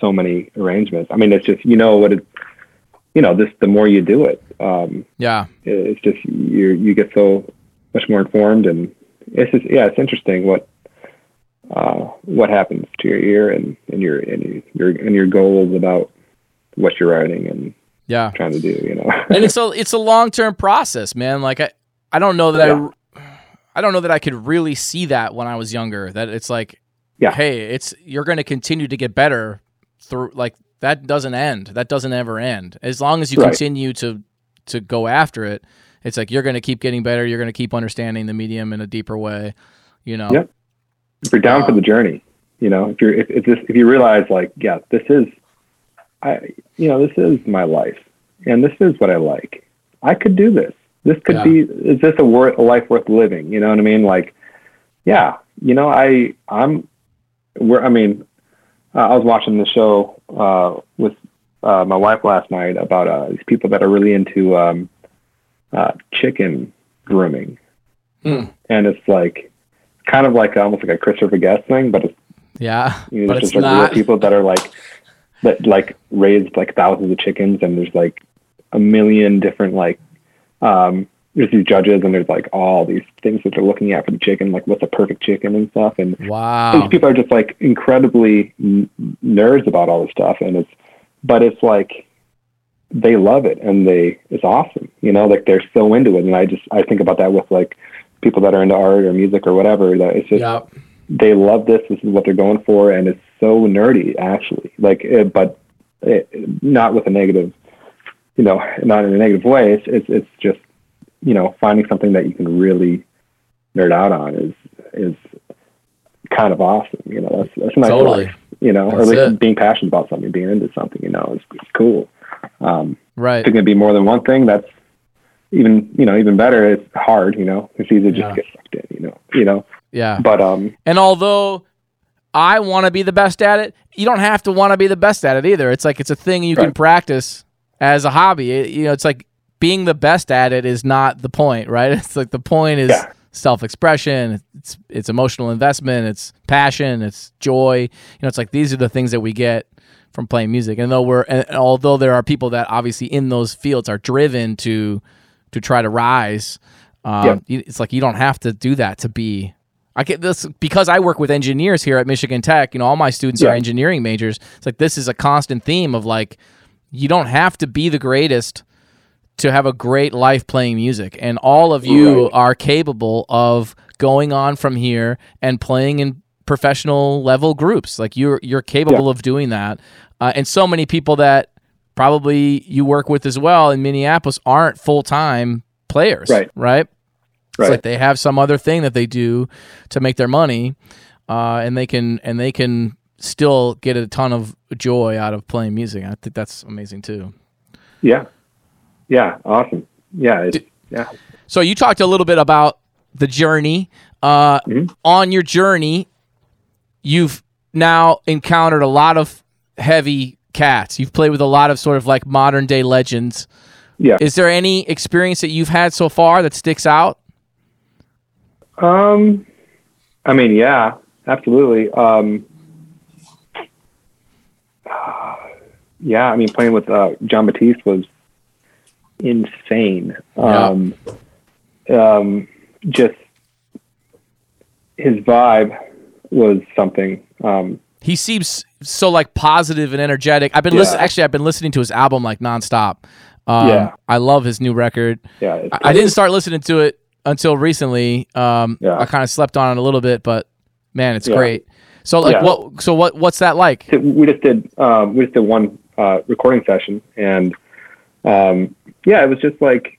so many arrangements. I mean, it's just you know what it, you know, this the more you do it, um, yeah, it's just you you get so much more informed, and it's just yeah, it's interesting what uh, what happens to your ear and and your and your and your goals about what you're writing and yeah. trying to do. You know, and it's a it's a long term process, man. Like I I don't know that I I don't know that I could really see that when I was younger. That it's like, Yeah. hey, it's you're going to continue to get better through like that doesn't end. That doesn't ever end. As long as you Right. continue to to go after it, it's like you're going to keep getting better. You're going to keep understanding the medium in a deeper way. You know. Yep. if you're down for the journey, you know, if you're if, if this if you realize like, yeah, this is I you know, this is my life and this is what I like. I could do this. This could Yeah. be is this a worth a life worth living? You know what I mean? Like, yeah, you know, I I'm we're I mean, uh, I was watching the show uh, with uh, my wife last night about uh, these people that are really into um, uh, chicken grooming, Hmm. and it's like kind of like almost like a Christopher Guest thing, but it's Yeah, you know, but it's it's just like not. real people that are like that like raised like thousands of chickens, and there's like a million different like um, there's these judges, and there's like all these things that they're looking at for the chicken, like what's a perfect chicken and stuff, and Wow. these people are just like incredibly n- nerds about all this stuff, and it's but it's like they love it and they it's awesome, you know, like they're so into it, and I just I think about that with like people that are into art or music or whatever that it's just Yeah. they love this. This is what they're going for, and it's so nerdy, actually. Like, it, but it, not with a negative you know, not in a negative way. It's it's it's just you know finding something that you can really nerd out on is is kind of awesome. You know, that's that's nice Totally. life. You know, or That's at least being passionate about something, being into something. You know, is, is cool. Um, Right. if it can be more than one thing, that's even you know even better. It's hard. You know, it's easy to Yeah. just get sucked in. You know, you know. Yeah. But um, And although I want to be the best at it, you don't have to want to be the best at it either. It's like it's a thing you can practice as a hobby. It- you know, it's like being the best at it is not the point, right? It's like the point is Yeah. self-expression, it's it's emotional investment, it's passion, it's joy. You know, it's like these are the things that we get from playing music. And though we're and although there are people that obviously in those fields are driven to to try to rise, um, Yeah. it's like you don't have to do that to be I get this because I work with engineers here at Michigan Tech. You know, all my students are engineering majors. It's like this is a constant theme of like you don't have to be the greatest to have a great life playing music, and all of you Right. are capable of going on from here and playing in professional level groups. Like you're you're capable of doing that, uh, and so many people that probably you work with as well in Minneapolis aren't full time players, Right. Right. It's Right. like they have some other thing that they do to make their money, uh, and they can and they can still get a ton of joy out of playing music. I think that's amazing too. yeah, yeah, awesome. Yeah, yeah. So you talked a little bit about the journey. Uh, Mhm. On your journey, you've now encountered a lot of heavy cats. You've played with a lot of sort of like modern day legends. Yeah. Is there any experience that you've had so far that sticks out? Um, I mean, yeah, absolutely. Um, yeah, I mean, playing with uh, Jon Batiste was insane. Yeah. Um, um, just his vibe was something. Um, He seems so like positive and energetic. I've been Yeah. listening. Actually, I've been listening to his album like nonstop. Um, Yeah. I love his new record. yeah, I, I didn't start listening to it until recently. Um, Yeah. I kind of slept on it a little bit, but man, it's Yeah. great. So like, Yeah. what? So what? What's that like? So we just did um, we just did one uh, recording session, and um, yeah, it was just like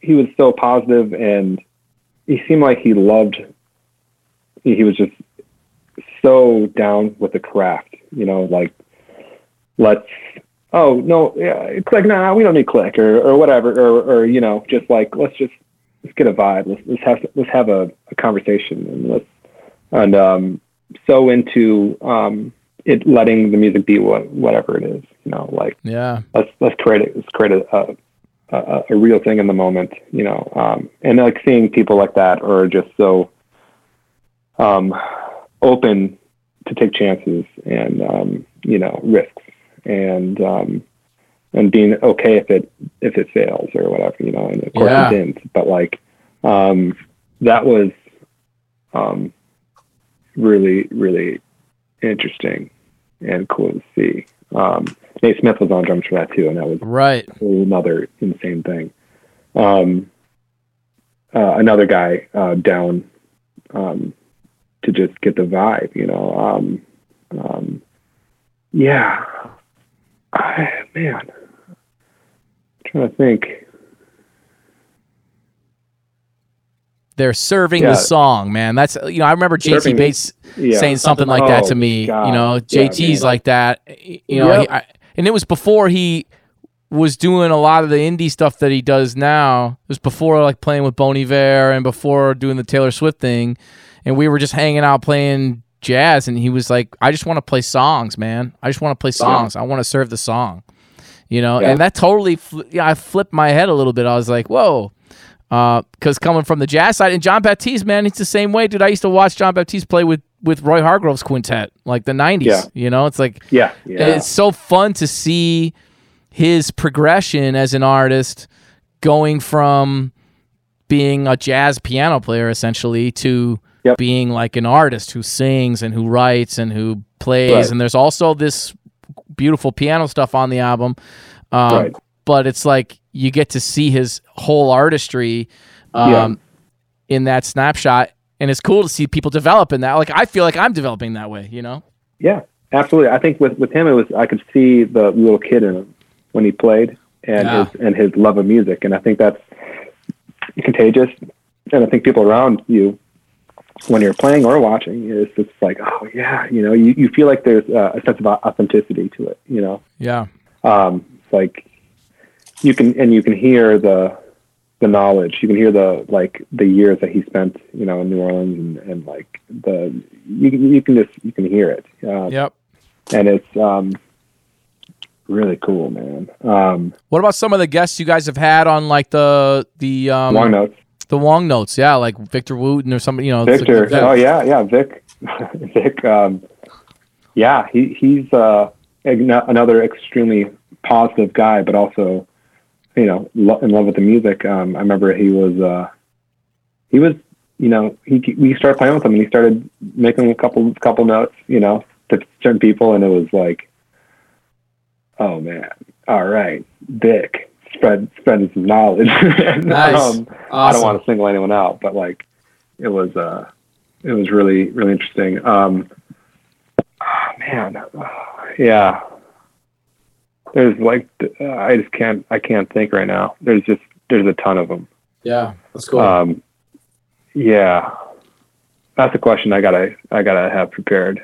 he- was so positive, and he seemed like he loved. He, he was just so down with the craft, you know, like let's. Oh no, yeah, it's like Nah, we don't need click or or whatever, or or you know, just like let's just let's get a vibe. Let's let's have let's have a, a conversation and let's and um, so into um, it letting the music be what whatever it is. You know, like Yeah, let's let's create it. Let's create a a, a, a real thing in the moment. You know, um, and like seeing people like that are just so um, open to take chances and um, you know risks and um, and being okay if it if it fails or whatever. You know, and of course Yeah. it didn't. But like um, that was um, really really interesting and cool to see. Um, Nate Smith was on drums for that too, and that was right. another insane thing. Um, uh, another guy uh, down um, to just get the vibe, you know. Um, um, yeah, I, man, trying to think. They're serving Yeah. the song, man. That's you know. I remember JT Serving- Bates Yeah, saying something like that Oh, to me. God. You know, Yeah, JT's man. like that. You know, Yep. he, I, and it was before he was doing a lot of the indie stuff that he does now. It was before like playing with Bon Iver and before doing the Taylor Swift thing. And we were just hanging out playing jazz, and he was like, "I just want to play songs, man. I just want to play songs. I want to serve the song." You know, Yeah. and that totally, fl- yeah, I flipped my head a little bit. I was like, "Whoa." Because coming from the jazz side and Jon Batiste, man, it's the same way, dude. I used to watch Jon Batiste play with with Roy Hargrove's quintet, like the '90s. Yeah. You know, it's like Yeah, yeah, it's so fun to see his progression as an artist, going from being a jazz piano player essentially to Yep. being like an artist who sings and who writes and who plays. Right. And there's also this beautiful piano stuff on the album. Um, Right. But it's like you get to see his whole artistry um, Yeah. in that snapshot. And it's cool to see people develop in that. Like, I feel like I'm developing that way, you know? yeah, absolutely. I think with with him, it was I could see the little kid in him when he played, and Yeah. his and his love of music. And I think that's contagious. And I think people around you, when you're playing or watching, is just like, oh yeah, you know, you, you feel like there's uh, a sense of authenticity to it. You know, Yeah. um, it's like you can and you can hear the the knowledge. You can hear the like the years that he spent, you know, in New Orleans, and, and like the you can you can just you can hear it. Um, Yep. and it's um, really cool, man. Um, What about some of the guests you guys have had on like the the um long notes, the Wong notes? Yeah, like Victor Wooten or somebody. You know, Victor. like- Oh yeah, yeah, Vic, Vic. Um, yeah, he he's uh, another extremely positive guy, but also, you know, lo- in love with the music. Um, I remember he was uh, he was you know he we started playing with him and he started making a couple couple notes, you know, to certain people, and it was like, oh man, all right, dick Spread spread his knowledge. Nice. um, I don't want to single anyone out, but like it was uh it was really really interesting. Um ah, man, ah, yeah. There's like uh, I just can't I can't think right now. There's just there's a ton of them. Yeah, that's cool. Um yeah. That's a question I gotta I gotta have prepared.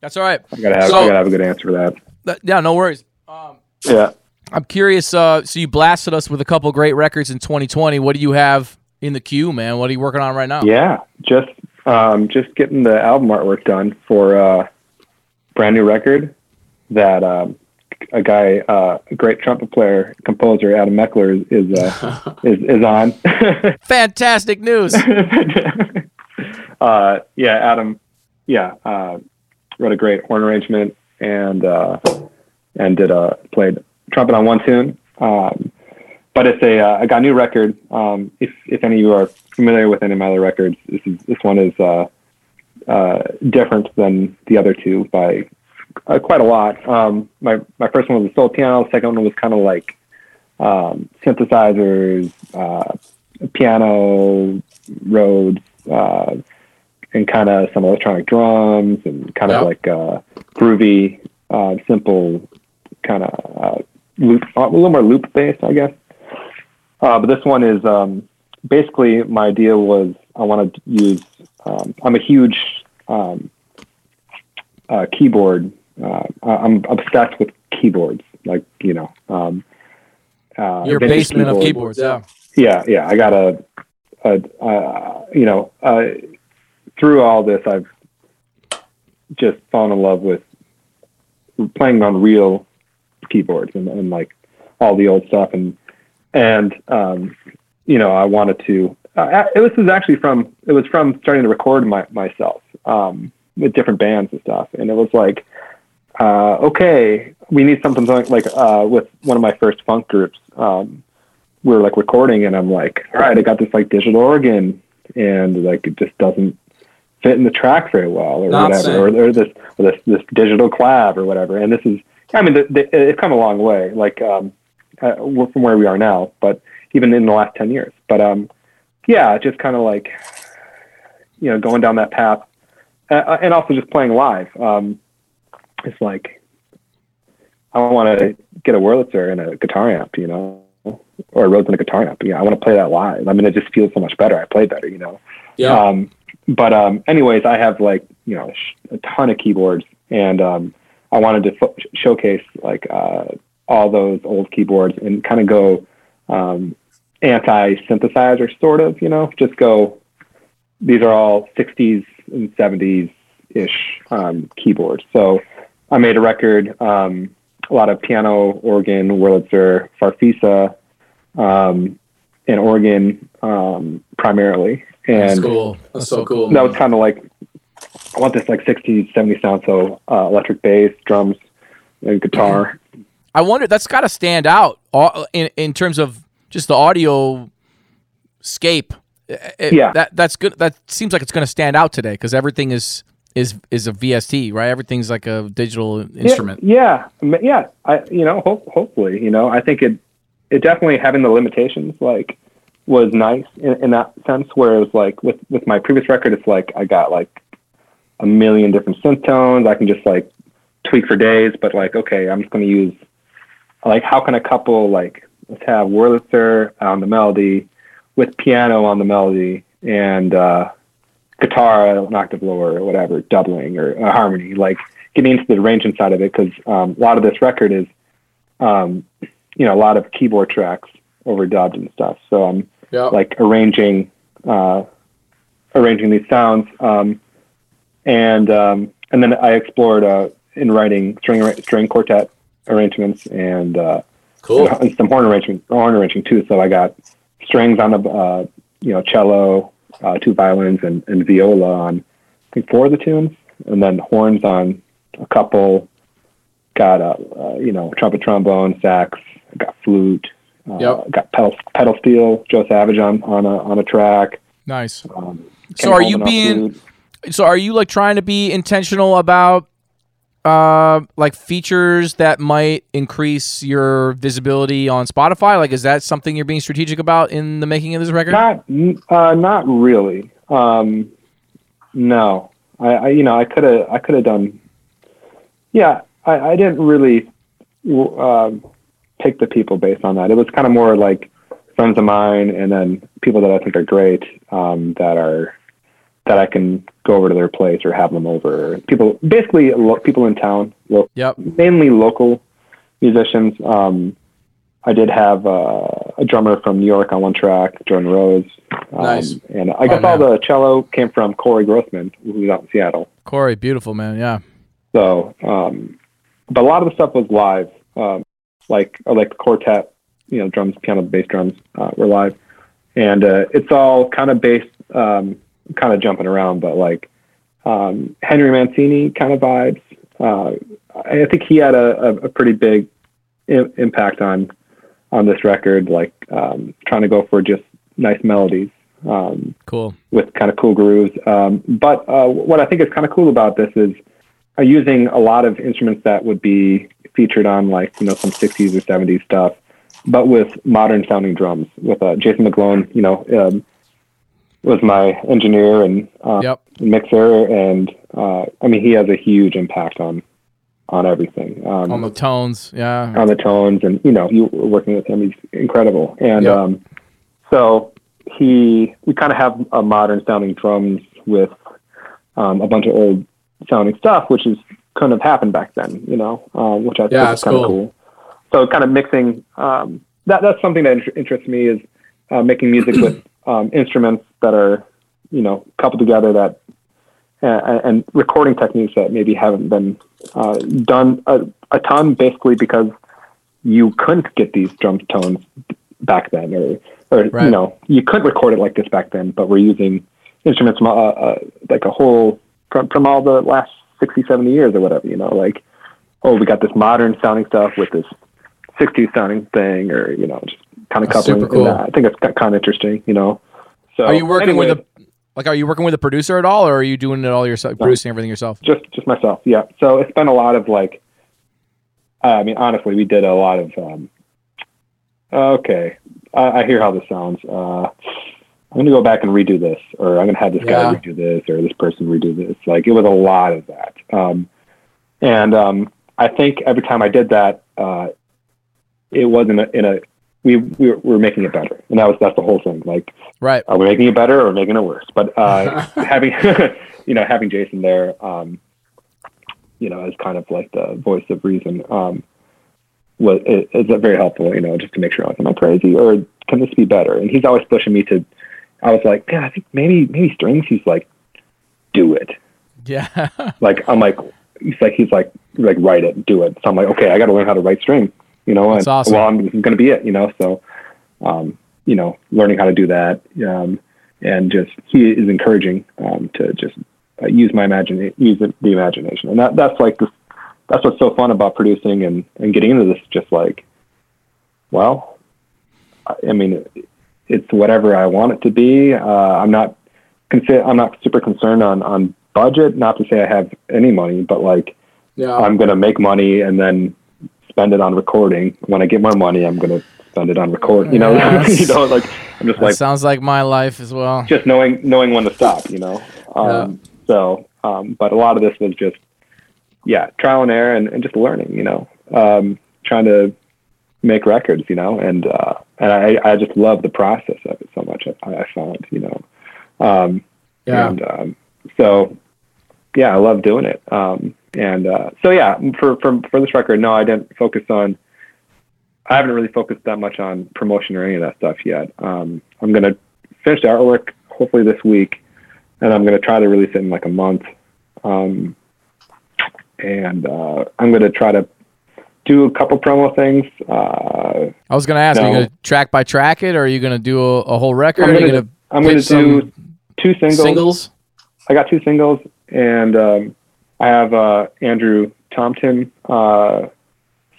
that's all right. I gotta have So- I gotta have a good answer for that. That- yeah, no worries. Um, Yeah. I'm curious. Uh, so you blasted us with a couple great records in 2020. What do you have in the queue, man? What are you working on right now? Yeah, just um, just getting the album artwork done for uh, brand new record that um, a guy, uh, a great trumpet player, composer Adam Meckler is is, uh, is, is on. Fantastic news. uh, yeah, Adam, yeah, uh, wrote a great horn arrangement and uh, and did a played trumpet on one tune. Um, but it's a uh, I got a new record. Um, if if any of you are familiar with any of my other records, this is this one is uh, uh, different than the other two by uh, quite a lot. Um, my my first one was a soul piano. Second one was kind of like um, synthesizers, uh, piano, Rhodes, uh, and kind of some electronic drums and kind of like uh, groovy, uh, simple, kind of uh, loop, a little more loop based, I guess. Uh, but this one is um, basically my idea was I want to use. Um, I'm a huge um, uh, keyboard. Uh, I'm obsessed with keyboards, like you know. Um, uh, Your basement of keyboards. Yeah. Yeah, yeah. I got a, a uh, you know, uh, through all this, I've just fallen in love with playing on real keyboards and, and like all the old stuff and and um, you know I wanted to. Uh, it was, this is actually from it was from starting to record my, myself um, with different bands and stuff, and it was like, uh, okay, we need something like like uh, with one of my first funk groups. Um, we were like recording, and I'm like, all right, I got this like digital organ, and like it just doesn't fit in the track very well, or Not whatever, or, or this or this this digital clav or whatever. And this is, I mean, the, the, it's come a long way, like um, uh, from where we are now, but even in the last ten years. But um, yeah, just kind of like, you know, going down that path, uh, and also just playing live. Um, it's like I want to get a Wurlitzer and a guitar amp, you know, or a Rhodes and a guitar amp. Yeah, I want to play that live. I mean, it just feels so much better. I play better, you know. Yeah. Um, but um, anyways, I have like you know a ton of keyboards, and um, I wanted to fo- showcase like uh, all those old keyboards and kind of go um, anti-synthesizer, sort of. You know, just go. These are all '60s and '70s ish um, keyboards. So I made a record. Um, a lot of piano, organ, Wurlitzer, Farfisa, um, and organ um, primarily. That's And cool. That's so cool. that was kind of like I want this like 60s, 70s sound. So uh, electric bass, drums, and guitar. I wonder that's got to stand out in in terms of just the audio scape. It- Yeah. that that's good. That seems like it's going to stand out today because everything is is is a VST, right? Everything's like a digital instrument. Yeah, yeah, yeah. I, you know, hope, hopefully, you know, I think it, it definitely having the limitations like was nice in, in that sense. Where it was like with with my previous record, it's like I got like a million different synth tones. I can just like tweak for days, but like okay, I'm just going to use like how can a couple like let's have Wurlitzer on the melody with piano on the melody and uh, guitar an octave lower or whatever, doubling or a harmony, like getting into the arrangement side of it because um, a lot of this record is, um, you know, a lot of keyboard tracks overdubbed and stuff. So I'm Yep. like arranging, uh, arranging these sounds, um, and um, and then I explored uh, in writing string string quartet arrangements and uh, Cool. and some horn arrangement, horn arranging too. So I got strings on the, uh, you know, cello, uh, two violins, and, and viola on I think four of the tunes, and then horns on a couple. Got a, uh, you know, trumpet, trombone, sax. Got flute. Uh, Yep. Got pedal, pedal steel. Joe Savage on on a on a track. Nice. Um, So are you being flute. so are you like trying to be intentional about uh like features that might increase your visibility on Spotify? Like is that something you're being strategic about in the making of this record? Not, uh, not really. Um, no, I, I, you know, I could have, I could have done. Yeah, I, I didn't really um, pick the people based on that. It was kind of more like friends of mine, and then people that I think are great um, that are that I can go over to their place or have them over. People, basically, lo- people in town, lo- Yep. mainly local musicians. Um, I did have uh, a drummer from New York on one track, Jordan Rose. Um, Nice. And I guess Oh, all the cello came from Corey Grossman, who's out in Seattle. Corey, beautiful man. Yeah. So, um, but a lot of the stuff was live, um, like like the quartet, you know, drums, piano, bass drums uh, were live, and uh, it's all kind of based, um, kind of jumping around, but like um, Henry Mancini kind of vibes. Uh, I think he had a, a, a pretty big Im- impact on on this record, like um, trying to go for just nice melodies. Um, Cool. with kind of cool grooves. Um, but uh, what I think is kind of cool about this is uh, using a lot of instruments that would be featured on like you know some 60s or 70s stuff, but with modern sounding drums. With uh, Jason McGlone, you know, um, was my engineer and uh, Yep. mixer, and uh, I mean he has a huge impact on on everything. Um, On the tones. Yeah. on the tones and you know you were working with him he's incredible and Yep. um so he we kind of have a modern sounding drums with um, a bunch of old sounding stuff which is couldn't have happened back then you know um, which i think is kind of cool. cool so kind of mixing um that that's something that inter- interests me is uh, making music with um, instruments that are you know coupled together that uh, and recording techniques that maybe haven't been uh, done a, a ton, basically because you couldn't get these drum tones back then, or or Right. you know you couldn't record it like this back then. But we're using instruments from uh, uh, like a whole from from all the last 60, 70 years or whatever. You know, like oh, we got this modern sounding stuff with this 60s sounding thing, or you know, just kind of coupling. super cool. and, I think it's kind of interesting. You know, so Are you working with a like are you working with a producer at all or are you doing it all yourself producing everything yourself? just just myself yeah. So it's been a lot of like uh, i mean honestly we did a lot of um okay. I, I hear how this sounds. Uh i'm going to go back and redo this or i'm going to have this Yeah. guy redo this or this person redo this. Like it was a lot of that. Um and um i think every time i did that uh it wasn't a, in a we, we were, we were making it better and that was that's the whole thing like Right. are we making it better or making it worse? But uh, having you know having Jason there, um, you know, as kind of like the voice of reason, um, was is, is very helpful. You know, just to make sure like, am I crazy or can this be better? And he's always pushing me to. I was like, yeah, I think maybe maybe strings. He's like, do it. Yeah. Like I'm like, he's like he's like like write it, do it. So I'm like, okay, I got to learn how to write string. You know, That's and awesome. well, I'm, this is going to be it. You know, so um, you know, learning how to do that, um, and just he is encouraging um, to just uh, use my imagination, use the, the imagination, and that that's like this, that's what's so fun about producing and and getting into this. Just like, well, I, mean, it's whatever I want it to be. Uh, I'm not I'm not super concerned on on budget. Not to say I have any money, but like Yeah. I'm gonna make money and then spend it on recording. When I get more money, I'm gonna spend it on recording. You know, Yes. you know, like I'm just That like sounds like my life as well. just knowing knowing when to stop. You know, um, so um, but a lot of this was just yeah trial and error and, and just learning. You know, um, trying to make records, you know, and uh, and I, I just love the process of it so much. I, I found, you know, um, Yeah. and um, so yeah, I love doing it. Um, and uh, so yeah, for for for this record, no, I didn't focus on. I haven't really focused that much on promotion or any of that stuff yet. Um, I'm gonna finish the artwork hopefully this week, and I'm gonna try to release it in like a month. Um, and uh, I'm gonna try to do a couple promo things. Uh, I was going to ask, are you going to track by track it, or are you going to do a, a whole record? I'm Are you gonna, going to I'm gonna do two singles. singles? I got two singles, and um, I have uh, Andrew Tompton, uh,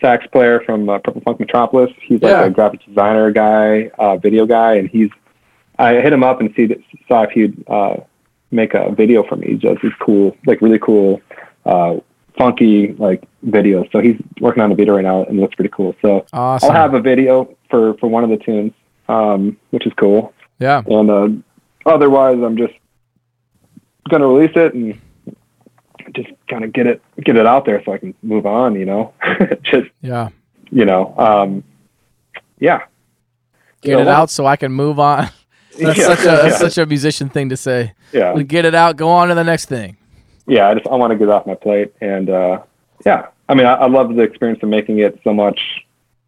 sax player from uh, Purple Funk Metropolis. He's like Yeah. a graphic designer guy, uh, video guy, and he's. I hit him up and see saw if he'd uh, make a video for me. He does these cool, like really cool, uh, funky like videos. So he's working on a video right now, and it looks pretty cool. So Awesome. I'll have a video for for one of the tunes, um, which is cool. yeah. And uh, otherwise, I'm just gonna release it and just kind of get it get it out there so I can move on. You know, just Yeah. you know, um, yeah. Get So it out so I can move on. That's yeah, such a yeah, such a musician thing to say. yeah, Get it out, go on to the next thing. yeah. I just I want to get it off my plate, and uh, yeah. I mean, I, I love the experience of making it so much.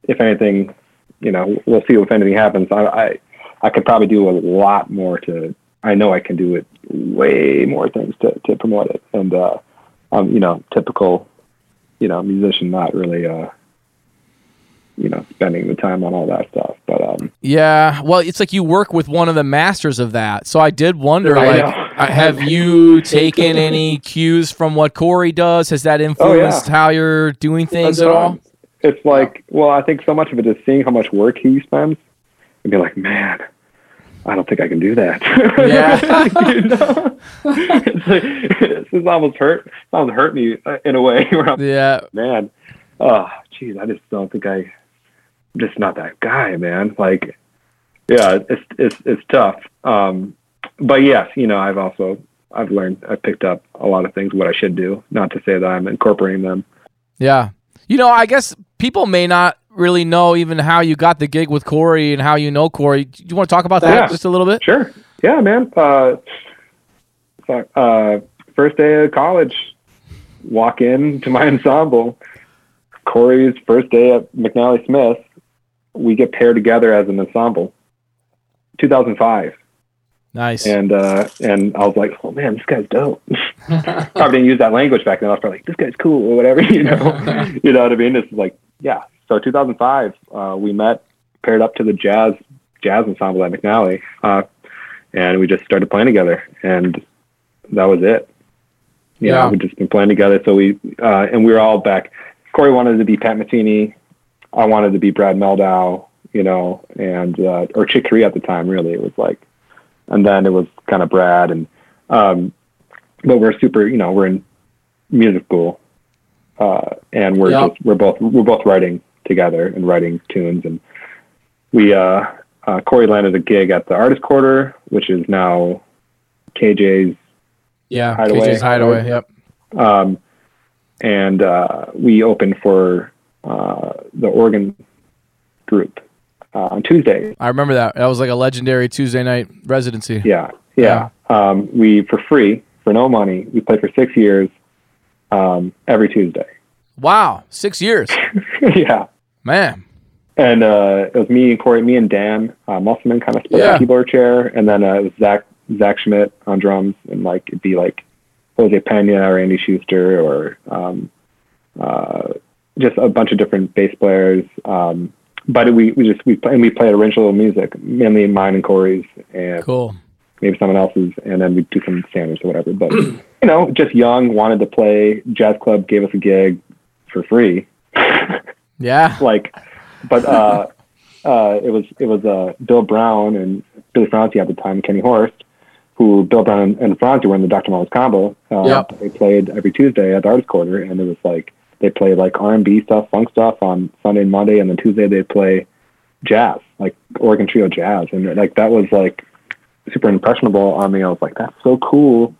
If anything, you know, we'll see if anything happens. I I, I could probably do a lot more to. I know I can do it way more things to to promote it, and uh, um, you know, typical, you know, musician not really, uh, you know, spending the time on all that stuff. But um, Yeah, well, it's like you work with one of the masters of that. So I did wonder, I like, know. uh, have you taken any cues from what Cory does? Has that influenced how you're doing things at all? It's like, well, I think so much of it is seeing how much work he spends and be like, man, I don't think I can do that. Yeah. you know? it's like, is almost hurt. It's almost hurt me uh, in a way Yeah, man, oh, geez, I just don't think I, I'm just not that guy, man. Like, yeah, it's, it's, it's tough. Um, but yes, you know, I've also, I've learned, I've picked up a lot of things, what I should do, not to say that I'm incorporating them. yeah. You know, I guess people may not really know even how you got the gig with Cory and how you know Cory. Do you want to talk about that Yeah. just a little bit? Sure. Yeah, man. Uh, uh, first day of college, walk in to my ensemble. Cory's first day at McNally Smith. We get paired together as an ensemble. 2005, Nice. and uh, and I was like, oh man, this guy's dope. probably didn't use that language back then. I was probably like, this guy's cool or whatever, you know. you know what I mean? It's like, yeah. So 2005, uh, we met, paired up to the jazz jazz ensemble at McNally, uh, and we just started playing together, and that was it. You Yeah. know, we just been playing together. So we uh, and we were all back. Cory wanted to be Pat Metheny. I wanted to be Brad Mehldau. You know, and uh, or Chick Corea at the time. Really, it was like, and then it was kind of Brad and. Um, but we're super, you know, we're in music school, uh, and we're Yeah. just we're both we're both writing together and writing tunes, and we uh, uh, Cory landed a gig at the Artist Quarter, which is now KJ's, yeah, Hideaway. KJ's Hideaway. Yep. um, and uh, we opened for uh, the Oregon group uh, on Tuesday. I remember that. That was like a legendary Tuesday night residency. Yeah, yeah. Um, we for free for no money. We played for six years, um, every Tuesday. Wow, six years, yeah. Man. And uh, it was me and Cory, me and Dan uh, Musselman kind of split Yeah. the keyboard chair, and then uh, it was Zach Zach Schmidt on drums, and like it'd be like Jose Pena or Andy Schuster or um, uh, just a bunch of different bass players. Um, but we we just we play, and we played original music, mainly mine and Cory's, and Cool. maybe someone else's, and then we'd do some standards or whatever. But you know, just young, wanted to play. Jazz Club gave us a gig for free. Yeah. like, but uh, uh, it was it was uh, Bill Brown and Billy Franze at the time, Kenny Horst, who Bill Brown and, Franze were in the Dr. Mambo's combo. Uh, Yep. They played every Tuesday at the Artist Quarter, and it was like they played like R and B stuff, funk stuff on Sunday and Monday, and then Tuesday they'd play jazz, like Oregon Trio jazz, and like that was like super impressionable on me. I was like, that's so cool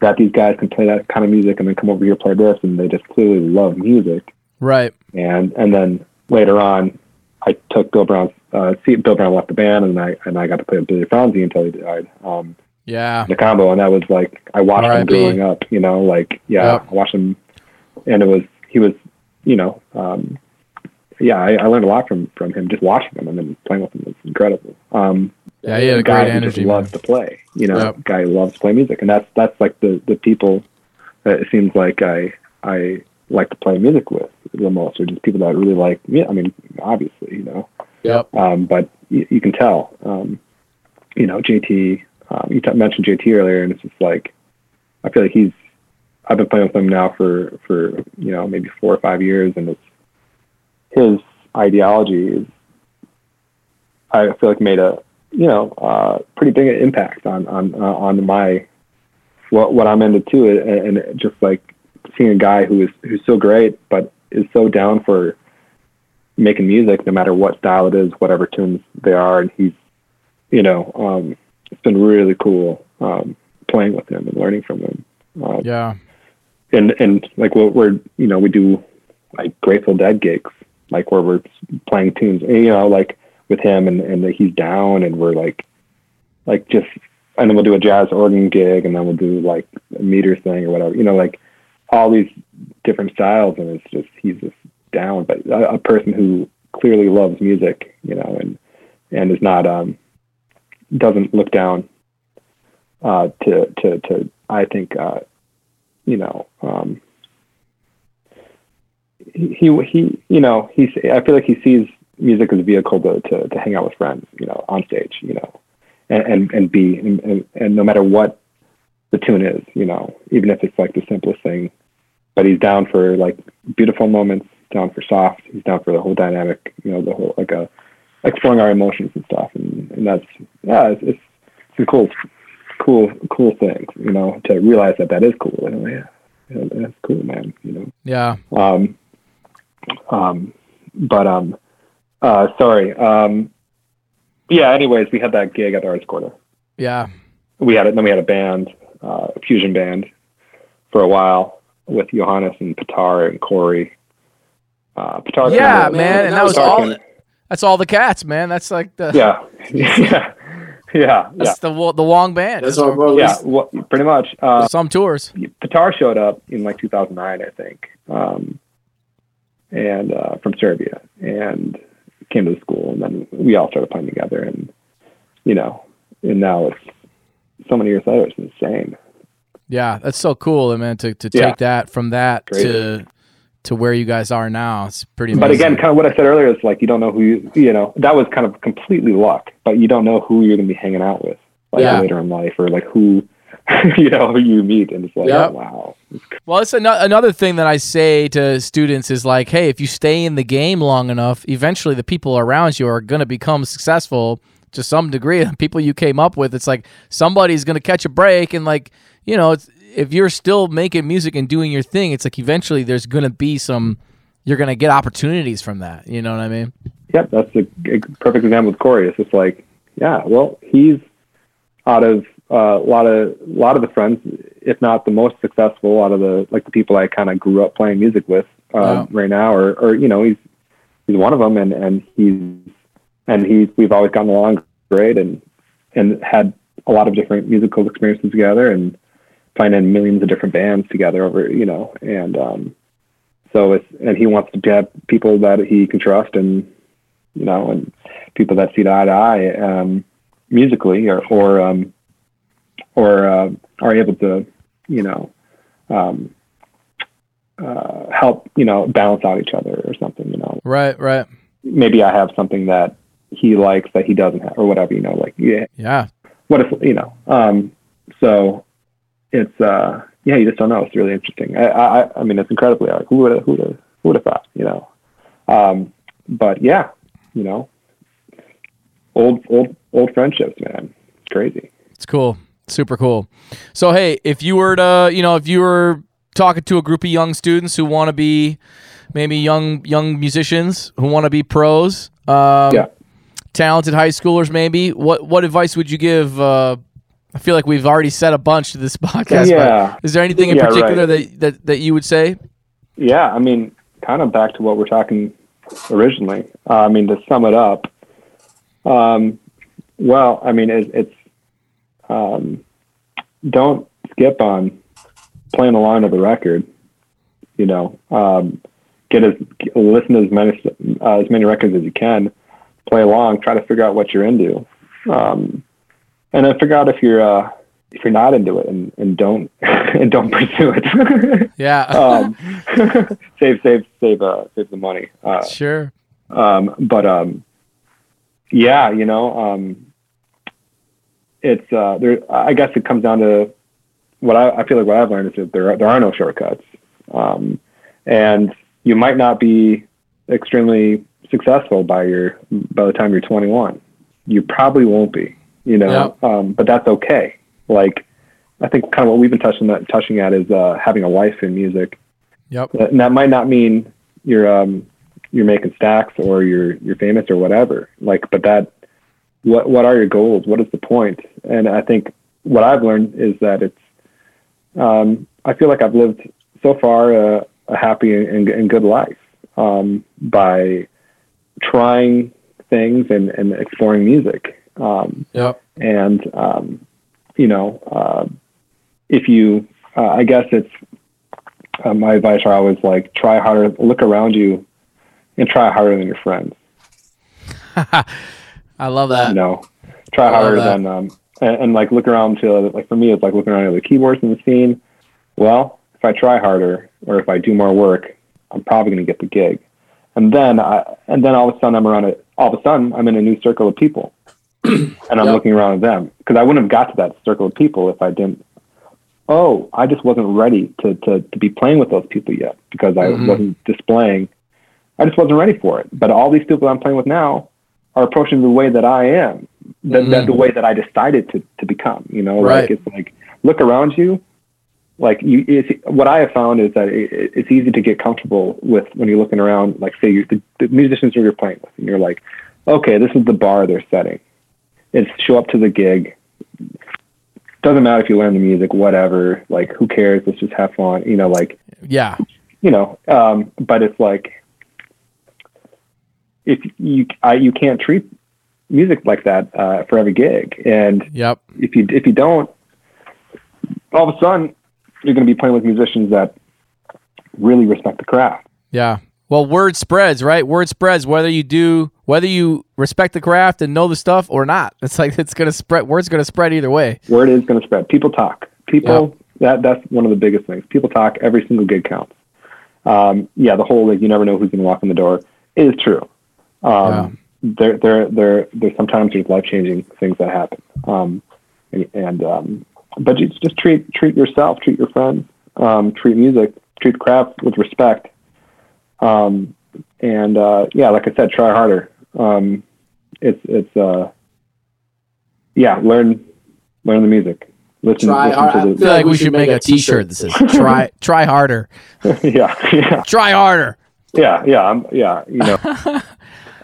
that these guys can play that kind of music and then come over here play this, and they just clearly love music Right. and and then later on, I took Bill Brown's uh, see Bill Brown left the band, and I and I got to play with Billy Franze until he died. Um, Yeah. the combo, and that was like I watched him R.I.P.. growing up. You know, like yeah, Yep. I watched him, and it was he was you know, um, yeah, I, I learned a lot from from him just watching him and then playing with him was incredible. Um, Yeah, he had a guy great who just energy, loves to play. You know, Yep. guy who loves to play music, and that's that's like the the people that it seems like I I like to play music with the most, or just people that really like. me. I mean, obviously, you know, Yep. um, but you, you can tell. Um, you know, JT. Um, you t- mentioned JT earlier, and it's just like I feel like he's. I've been playing with him now for for you know maybe four or five years, and it's his ideology is. I feel like made a you know uh, pretty big impact on on uh, on my what what I'm into too, and, and just like seeing a guy who is who's so great, but is so down for making music, no matter what style it is, whatever tunes they are, and he's you know um, it's been really cool um, playing with him and learning from him. Um, Yeah. and and like what we're you know we do like Grateful Dead gigs like where we're playing tunes you know like with him and and he's down and we're like like just and then we'll do a jazz organ gig and then we'll do like a meter thing or whatever you know like all these different styles and it's just he's just down. But a, a person who clearly loves music you know and and is not um doesn't look down uh to to to I think uh you know, um, he, he, he, you know, he's, I feel like he sees music as a vehicle to, to, to hang out with friends, you know, on stage, you know, and, and, and be, and, and, and no matter what the tune is, you know, even if it's like the simplest thing, but he's down for like beautiful moments, down for soft, he's down for the whole dynamic, you know, the whole, like a, exploring our emotions and stuff. And, and that's, yeah, it's, it's, it's a cool, cool, cool thing, you know, to realize that that is cool. You know, yeah, yeah, that's cool, man. You know. Yeah. Um, um, but um, uh, sorry. Um, yeah. Anyways, we had that gig at the Arts Quarter. Yeah. We had it. Then we had a band, uh, a fusion band, for a while with Johannes and Petar and Cory. Uh, Petar. Yeah, came man, and that was Petar all. came- That's all the cats, man. That's like the Yeah. yeah. Yeah. Yeah. that's the Wo- the Wong band. That's what bro. Yeah. Well, pretty much. Uh, Some tours. Petar showed up in like 2009, I think, um, and uh, from Serbia, and came to the school, and then we all started playing together, and you know, and now it's so many years later, it's insane. Yeah, that's so cool, man. To to Yeah. take that from that Crazy. to to where you guys are now, it's pretty. Amazing. But again, kind of what I said earlier is like you don't know who you, you know, that was kind of completely luck, but you don't know who you're gonna be hanging out with like Yeah. later in life, or like who, you know, who you meet, and it's like, Yep. oh, wow, Well, it's an- another thing that I say to students is like, hey, if you stay in the game long enough, eventually the people around you are going to become successful to some degree. People you came up with, it's like somebody's going to catch a break, and like you know, it's, if you're still making music and doing your thing, it's like eventually there's going to be some. You're going to get opportunities from that. You know what I mean? Yep, that's a, a perfect example with Cory. It's just like, yeah, well, he's out of uh, a lot of a lot of the friends, if not the most successful, out of the like the people I kind of grew up playing music with uh, Wow. right now, or or you know, he's he's one of them, and and he's and he's we've always gotten along great, and and had a lot of different musical experiences together, and playing in millions of different bands together over, you know, and um, so it's and he wants to have people that he can trust and you know, and people that see eye to eye um, musically, or or um, or uh, are able to, you know, um, uh, help you know balance out each other or something. You know, Right, right. maybe I have something that he likes that he doesn't have, or whatever. You know, like yeah, Yeah, what if you know? Um, so it's uh, yeah, you just don't know. It's really interesting. I I, I mean, it's incredibly like who would who would who would have thought? You know, um, but yeah, you know, old old old friendships, man. It's crazy. it's cool, super cool. So hey, if you were to, you know, if you were talking to a group of young students who want to be maybe young young musicians who want to be pros, um, Yeah. Talented high schoolers, maybe what what advice would you give? Uh, I feel like we've already said a bunch to this podcast. Yeah. But is there anything in Yeah, particular right. that, that that you would say? Yeah, I mean, kind of back to what we're talking originally. Uh, I mean, to sum it up, um, well, I mean, it, it's um, don't skip on playing along to the record. You know, um, get as listen to as many uh, as many records as you can. Play along. Try to figure out what you're into, um, and then figure out if you're uh, if you're not into it, and, and don't and don't pursue it. yeah. um, save save save uh, save the money. Uh, sure. Um, but um, yeah, you know, um, it's uh, there. I guess it comes down to what I, I feel like what I've learned is that there are, there are no shortcuts, um, and you might not be extremely successful by your by the time you're 21. You probably won't be, you know, Yep. um, but that's okay. Like I think kind of what we've been touching that touching at is uh, having a life in music, Yep. and that might not mean you're um, you're making stacks or you're you're famous or whatever. Like, but that what what are your goals? What is the point? And I think what I've learned is that it's um, I feel like I've lived so far a, a happy and, and good life um, by trying things and, and exploring music. Um, Yep. and um, you know, uh, if you, uh, I guess it's uh, my advice are always like try harder, look around you, and try harder than your friends. I love that. You know, try harder than um, and, and like look around to like for me, it's like looking around at the keyboards in the scene. Well, if I try harder or if I do more work, I'm probably going to get the gig. And then I, and then all of a sudden I'm around it. All of a sudden I'm in a new circle of people, and I'm Yep. looking around at them because I wouldn't have got to that circle of people if I didn't. Oh, I just wasn't ready to to to be playing with those people yet because I Mhm. wasn't displaying. I just wasn't ready for it. But all these people I'm playing with now are approaching the way that I am, that, Mhm. that the way that I decided to to become. You know, Right. like it's like look around you. Like you, it's, what I have found is that it- it's easy to get comfortable with when you're looking around. Like say you the, the musicians who you're playing with, and you're like, okay, this is the bar they're setting. It's show up to the gig. Doesn't matter if you learn the music, whatever. Like who cares? Let's just have fun. You know, like Yeah. you know, um, but it's like if you I, you can't treat music like that uh, for every gig, and Yep. if you if you don't, all of a sudden you're going to be playing with musicians that really respect the craft. Yeah. Well, word spreads, right? Word spreads whether you do whether you respect the craft and know the stuff or not. It's like it's gonna spread. Word's gonna spread either way. Word is going to spread. People talk. People that that's one of the biggest things. People talk. Every single gig counts. Um, yeah, the whole like you never know who's going to walk in the door is true. Um, There, there, there, there's sometimes there's life changing things that happen. Um, and, and um, but you just treat treat yourself, treat your friends, um, treat music, treat craft with respect. Um, and uh, yeah, like I said, try harder. Um, it's it's uh, yeah, learn learn the music. Listen, Try listen hard. I feel like we should make a T-shirt that says "Try Try harder, yeah, yeah, try harder." yeah, yeah. I'm yeah. You know,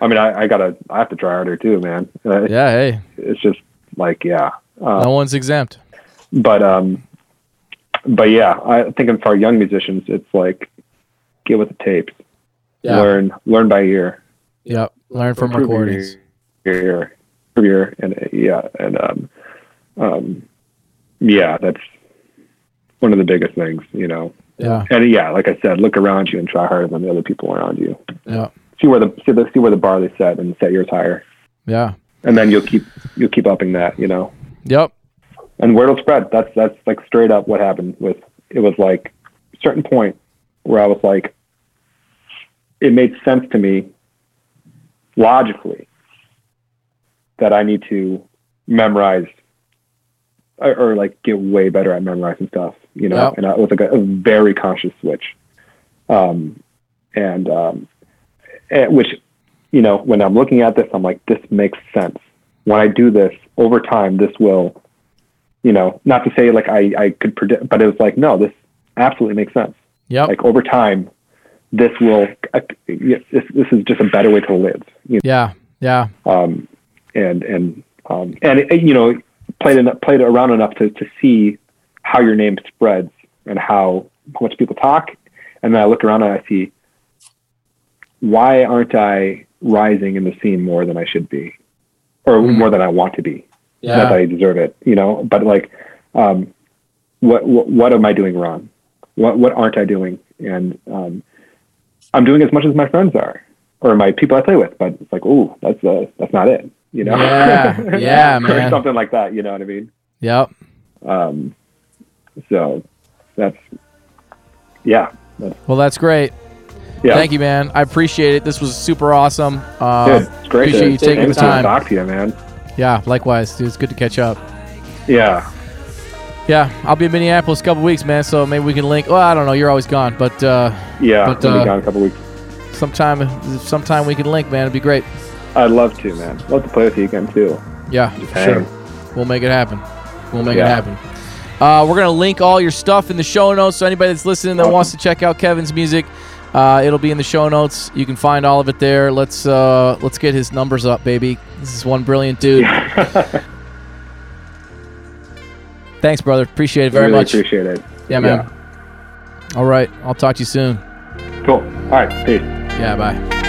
I mean, I, I gotta I have to try harder too, man. Uh, Yeah. Hey, It's just like yeah. Uh, no one's exempt. But um but yeah i think for young musicians it's like get with the tapes Yeah. learn learn by ear Yep. Learn from Improve your recordings. ear improve your ear and uh, yeah and um um yeah that's one of the biggest things you know Yeah. and yeah like i said look around you and try harder than the other people around you Yeah. see where the see, the, see where the bar they set and set yours higher Yeah. and then you'll keep you'll keep upping that you know Yep. And word will spread. That's that's like straight up what happened with it was like a certain point where I was like it made sense to me logically that I need to memorize or, or like get way better at memorizing stuff, you know, Yep. and it was like a, a very conscious switch. Um, and, um, and which, you know, when I'm looking at this, I'm like, this makes sense. When I do this over time, this will, you know, not to say like I, I could predict, but it was like, no, this absolutely makes sense. Yeah. Like over time, this will, uh, this, this is just a better way to live. You know? Yeah. Yeah. Um, and, and, um, and, it, you know, played, enough, played around enough to, to see how your name spreads and how, how much people talk. And then I look around and I see why aren't I rising in the scene more than I should be, or Mm. more than I want to be? Yeah. Not that I deserve it, you know. But like, um, what, what what am I doing wrong? What what aren't I doing? And um, I'm doing as much as my friends are, or my people I play with. But it's like, ooh, that's uh, that's not it, you know. Yeah. Yeah, or man. something like that. You know what I mean? Yep. Um, so that's yeah, that's, Well, that's great. yeah. Thank you, man. I appreciate it. This was super awesome. Dude, it's great appreciate to, you taking the thanks to time. talk to you, man. Yeah, likewise. Dude, it's good to catch up. Yeah, Yeah, I'll be in Minneapolis a couple weeks, man. So maybe we can link. Well, I don't know. You're always gone, but uh, yeah. But, I'll uh, be gone a couple weeks. sometime, sometime we can link, man. It'd be great. I'd love to, man. Love to play with you again too. Yeah, sure. We'll make it happen. We'll make it happen. Uh, we're gonna link all your stuff in the show notes. So anybody that's listening that Awesome. wants to check out Kevin's music, uh, it'll be in the show notes. You can find all of it there. Let's uh, let's get his numbers up, baby. This is one brilliant dude. Thanks, brother. Appreciate it very really much. appreciate it. yeah, man. All right. I'll talk to you soon. Cool. All right. Peace. Yeah, bye.